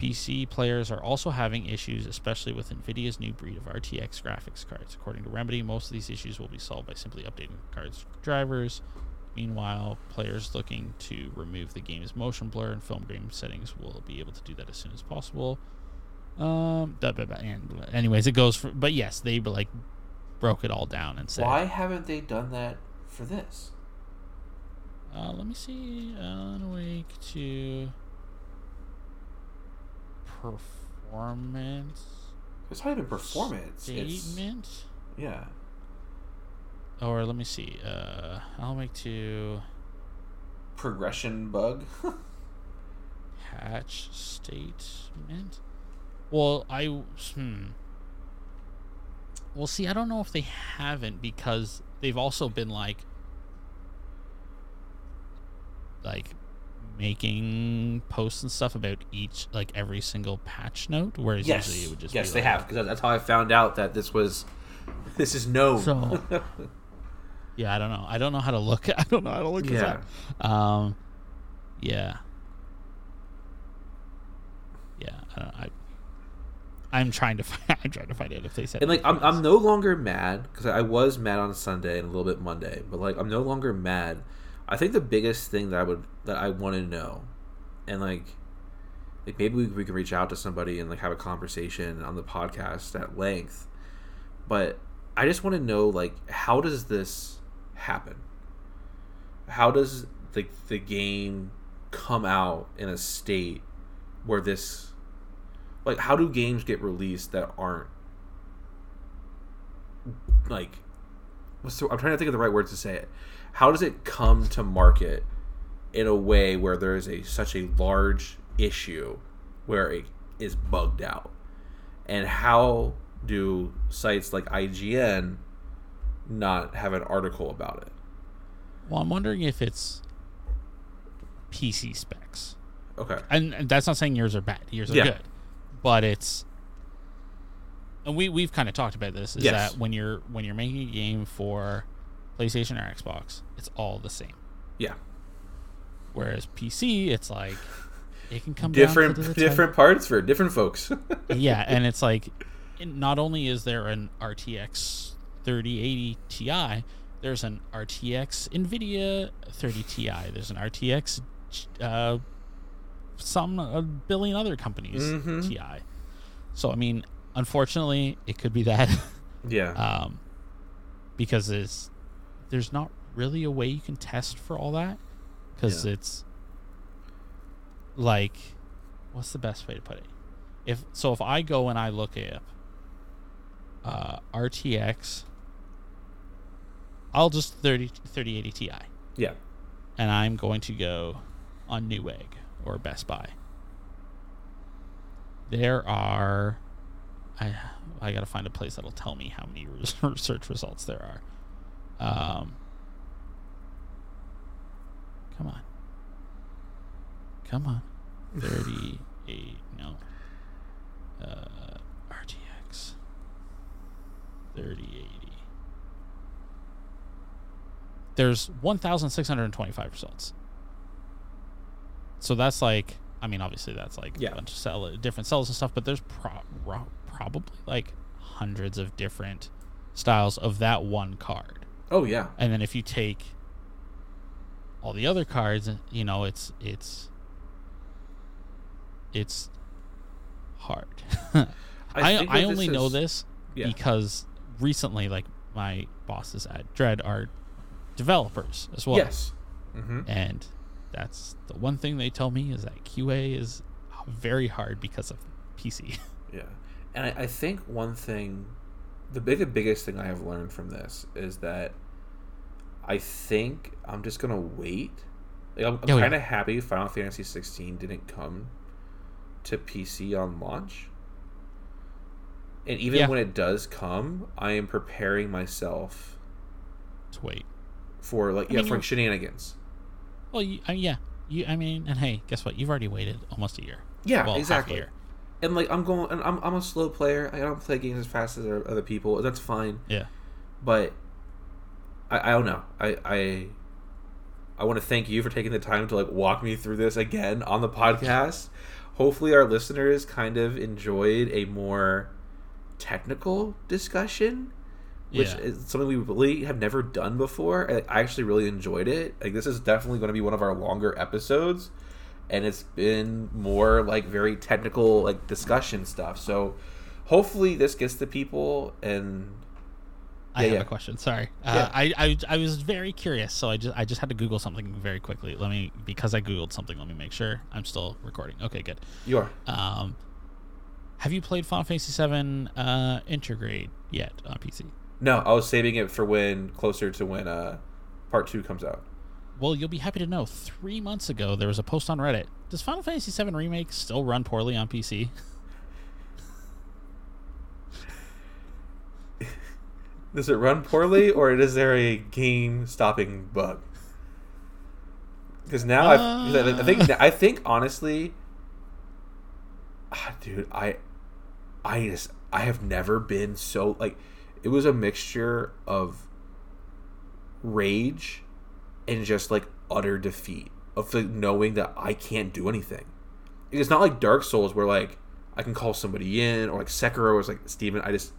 PC players are also having issues, especially with NVIDIA's new breed of RTX graphics cards. According to Remedy, most of these issues will be solved by simply updating the card's drivers. Meanwhile, players looking to remove the game's motion blur and film grain settings will be able to do that as soon as possible. Um, anyways, it goes for, but yes, they like broke it all down and said, Why haven't they done that for this? Uh, let me see. Alan Wake 2 performance It's not even performance. It's statement, yeah. or let me see. Uh, Alan Wake 2 Progression bug. patch statement. Well, I hmm. Well, see, I don't know if they haven't because they've also been like, like, making posts and stuff about each, like, every single patch note. Whereas yes. usually it would just yes, be they have because that's how I found out that this was this is known. So, yeah, I don't know. I don't know how to look. I don't know how to look this Yeah. up. Um, yeah, yeah. I, don't, I I'm trying to find. I'm trying to find out if they said. and like I'm, I'm no longer mad because I was mad on Sunday and a little bit Monday, but like I'm no longer mad. I think the biggest thing that I would that I want to know, and like, like maybe we, we can reach out to somebody and like have a conversation on the podcast at length, but I just want to know like how does this happen? How does the the game come out in a state where this like how do games get released that aren't like the, I'm trying to think of the right words to say it. How does it come to market in a way where there is a such a large issue where it is bugged out? And how do sites like IGN not have an article about it? Well, I'm wondering if it's PC specs, Okay. and, and that's not saying yours are bad. Yours are Yeah. good, but it's. And we we've kind of talked about this is Yes. that when you're when you're making a game for PlayStation or Xbox, it's all the same. Yeah. Whereas PC, it's like it can come Different down to the different parts for different folks. yeah, and it's like not only is there an RTX 3080 Ti, there's an RTX Nvidia 30 Ti. There's an RTX uh, some a billion other companies Mhm. Ti. So I mean, unfortunately, it could be that yeah. um, because it's there's not really a way you can test for all that because Yeah. it's like what's the best way to put it if so if i go and i look up uh, rtx i'll just 30 3080 ti yeah. and i'm going to go on newegg or best buy there are i i gotta find a place that'll tell me how many res- search results there are um come on. Come on. 38 no. Uh rtx 3080 there's 1625 results. So that's like I mean, obviously that's like Yeah. a bunch of cell, different cells and stuff, but there's pro- ro- probably like hundreds of different styles of that one card. Oh yeah. And then if you take all the other cards, you know, it's it's it's hard. I think I, only this know this Yeah. because recently, like my bosses at Dread are developers as well. Yes. hmm And that's the one thing they tell me is that QA is very hard because of PC. Yeah, and I, I think one thing, the big, the biggest thing I have learned from this is that I think I'm just gonna wait. Like, I'm, I'm Oh, kind of happy Final Fantasy 16 didn't come to PC on launch. And even Yeah. when it does come, I am preparing myself to wait. for like I yeah mean, for you're- shenanigans. Well, you, yeah, you. I mean, and hey, guess what? You've already waited almost a year. Yeah, well, exactly. Year. And like I'm going, and I'm I'm a slow player. I don't play games as fast as other people. That's fine. Yeah. but I, I don't know. I I, I want to thank you for taking the time to like walk me through this again on the podcast. Hopefully, our listeners kind of enjoyed a more technical discussion, which Yeah. is something we really have never done before. I I actually really enjoyed it. Like this is definitely going to be one of our longer episodes, and it's been more like very technical like discussion stuff. So hopefully this gets to people and I have yeah. a question. Sorry, Yeah. uh, I, I I was very curious, so I just I just had to Google something very quickly. Let me because I googled something. Let me make sure I'm still recording. Okay, good. you are. Um, have you played Final Fantasy VII uh, Intergrade yet on PC? No, I was saving it for when closer to when uh part two comes out. Well, you'll be happy to know. Three months ago, there was a post on Reddit. Does Final Fantasy VII Remake still run poorly on PC? Does it run poorly, or is there a game stopping bug? Because now I, I think I think honestly, ah, dude, I, I just I have never been so like, it was a mixture of rage and just like utter defeat of like knowing that I can't do anything. It's not like Dark Souls where like I can call somebody in or like Sekiro was like Steven, I just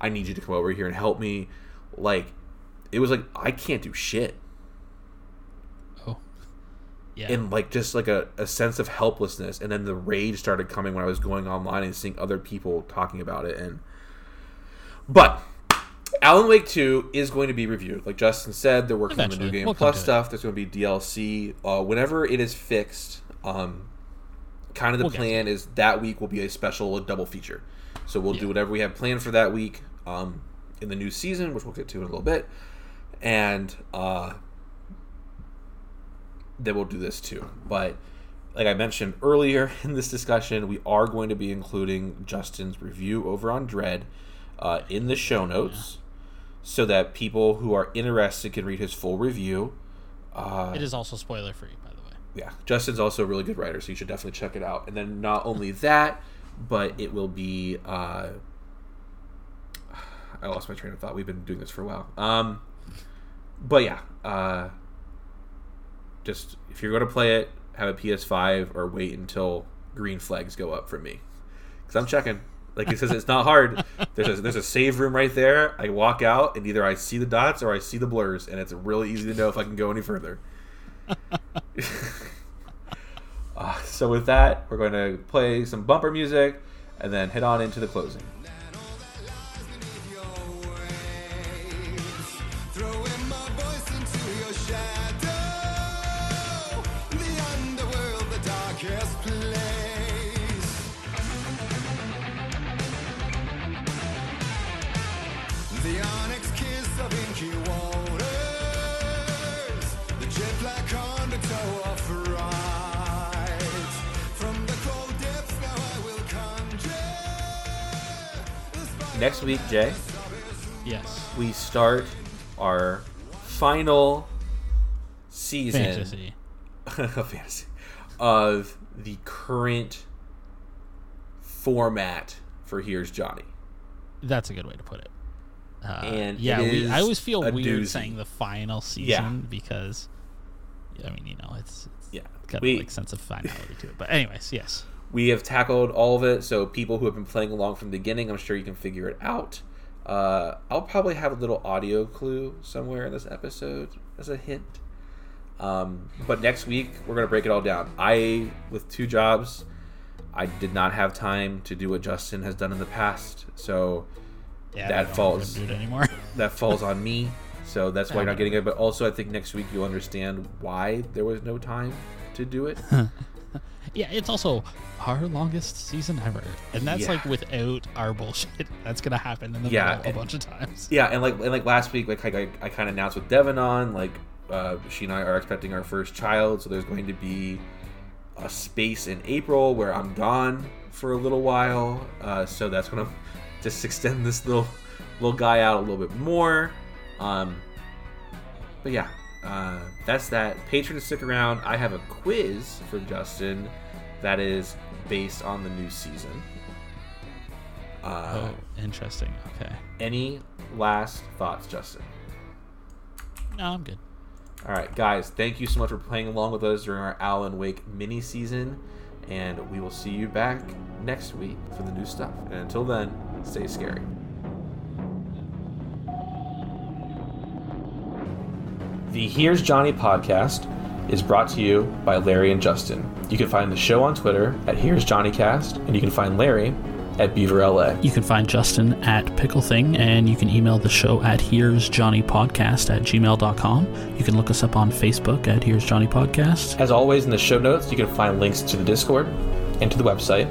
I need you to come over here and help me. Like it was like I can't do shit. Oh, yeah. And like just like a, a sense of helplessness and then the rage started coming when I was going online and seeing other people talking about it and but Alan Wake 2 is going to be reviewed. Like Justin said, they're working on the new game We'll plus it. stuff. There's going to be DLC. Uh, whenever it is fixed, um, kind of the We'll plan is that week will be a special double feature. So we'll do whatever we have planned for that week um, in the new season, which we'll get to in a little bit. And uh, then we'll do this too. But like I mentioned earlier in this discussion, we are going to be including Justin's review over on Dread uh, in the show notes so that people who are interested can read his full review. Uh, it is also spoiler free, by the way. yeah, Justin's also a really good writer, so you should definitely check it out. And then not only that, but it will be. Uh, I lost my train of thought. We've been doing this for a while. Um, but yeah, uh, just if you're going to play it, have a PS5 or wait until green flags go up for me, because I'm checking. Like he says, it's not hard. There's a, there's a save room right there. I walk out, and either I see the dots or I see the blurs, and it's really easy to know if I can go any further. Uh, so with that, we're going to play some bumper music and then head on into the closing. Next week, Jay, Yes. we start our final season Fantasy. of fantasy of the current format for Here's Johnny. That's a good way to put it. Uh, And yeah, it we, I always feel weird doozy. saying the final season Yeah. because, I mean, you know, it's, it's Yeah, kind We- of like sense of finality to it. But anyways, yes. We have tackled all of it. So people who have been playing along from the beginning, I'm sure you can figure it out. Uh, I'll probably have a little audio clue somewhere in this episode as a hint. Um, but next week we're gonna break it all down. I, with two jobs, I did not have time to do what Justin has done in the past. So Yeah, That falls. do it anymore. that falls on me. So that's why you're not getting it. But also, I think next week you'll understand why there was no time to do it. yeah, it's also our longest season ever, and that's Yeah. like without our bullshit. That's gonna happen in the Yeah, middle a bunch of times. Yeah, and like and like last week, like I, I kind of announced with Devon on, like uh, she and I are expecting our first child, so there's going to be a space in April where I'm gone for a little while. Uh, so that's gonna just extend this little little guy out a little bit more. Um, but yeah, uh, that's that. Patrons stick around. I have a quiz for Justin that is based on the new season. Uh, Oh, interesting. Okay. Any last thoughts, Justin? No, I'm good. All right, guys, thank you so much for playing along with us during our Alan Wake mini season, and we will see you back next week for the new stuff. And until then, stay scary. The Here's Johnny podcast is brought to you by Larry and Justin. You can find the show on Twitter at Here's Johnny Cast, and you can find Larry at Beaver LA. You can find Justin at Pickle Thing, and you can email the show at Here's Johnny Podcast at gmail.com. You can look us up on Facebook at Here's Johnny Podcast. As always, in the show notes, you can find links to the Discord and to the website.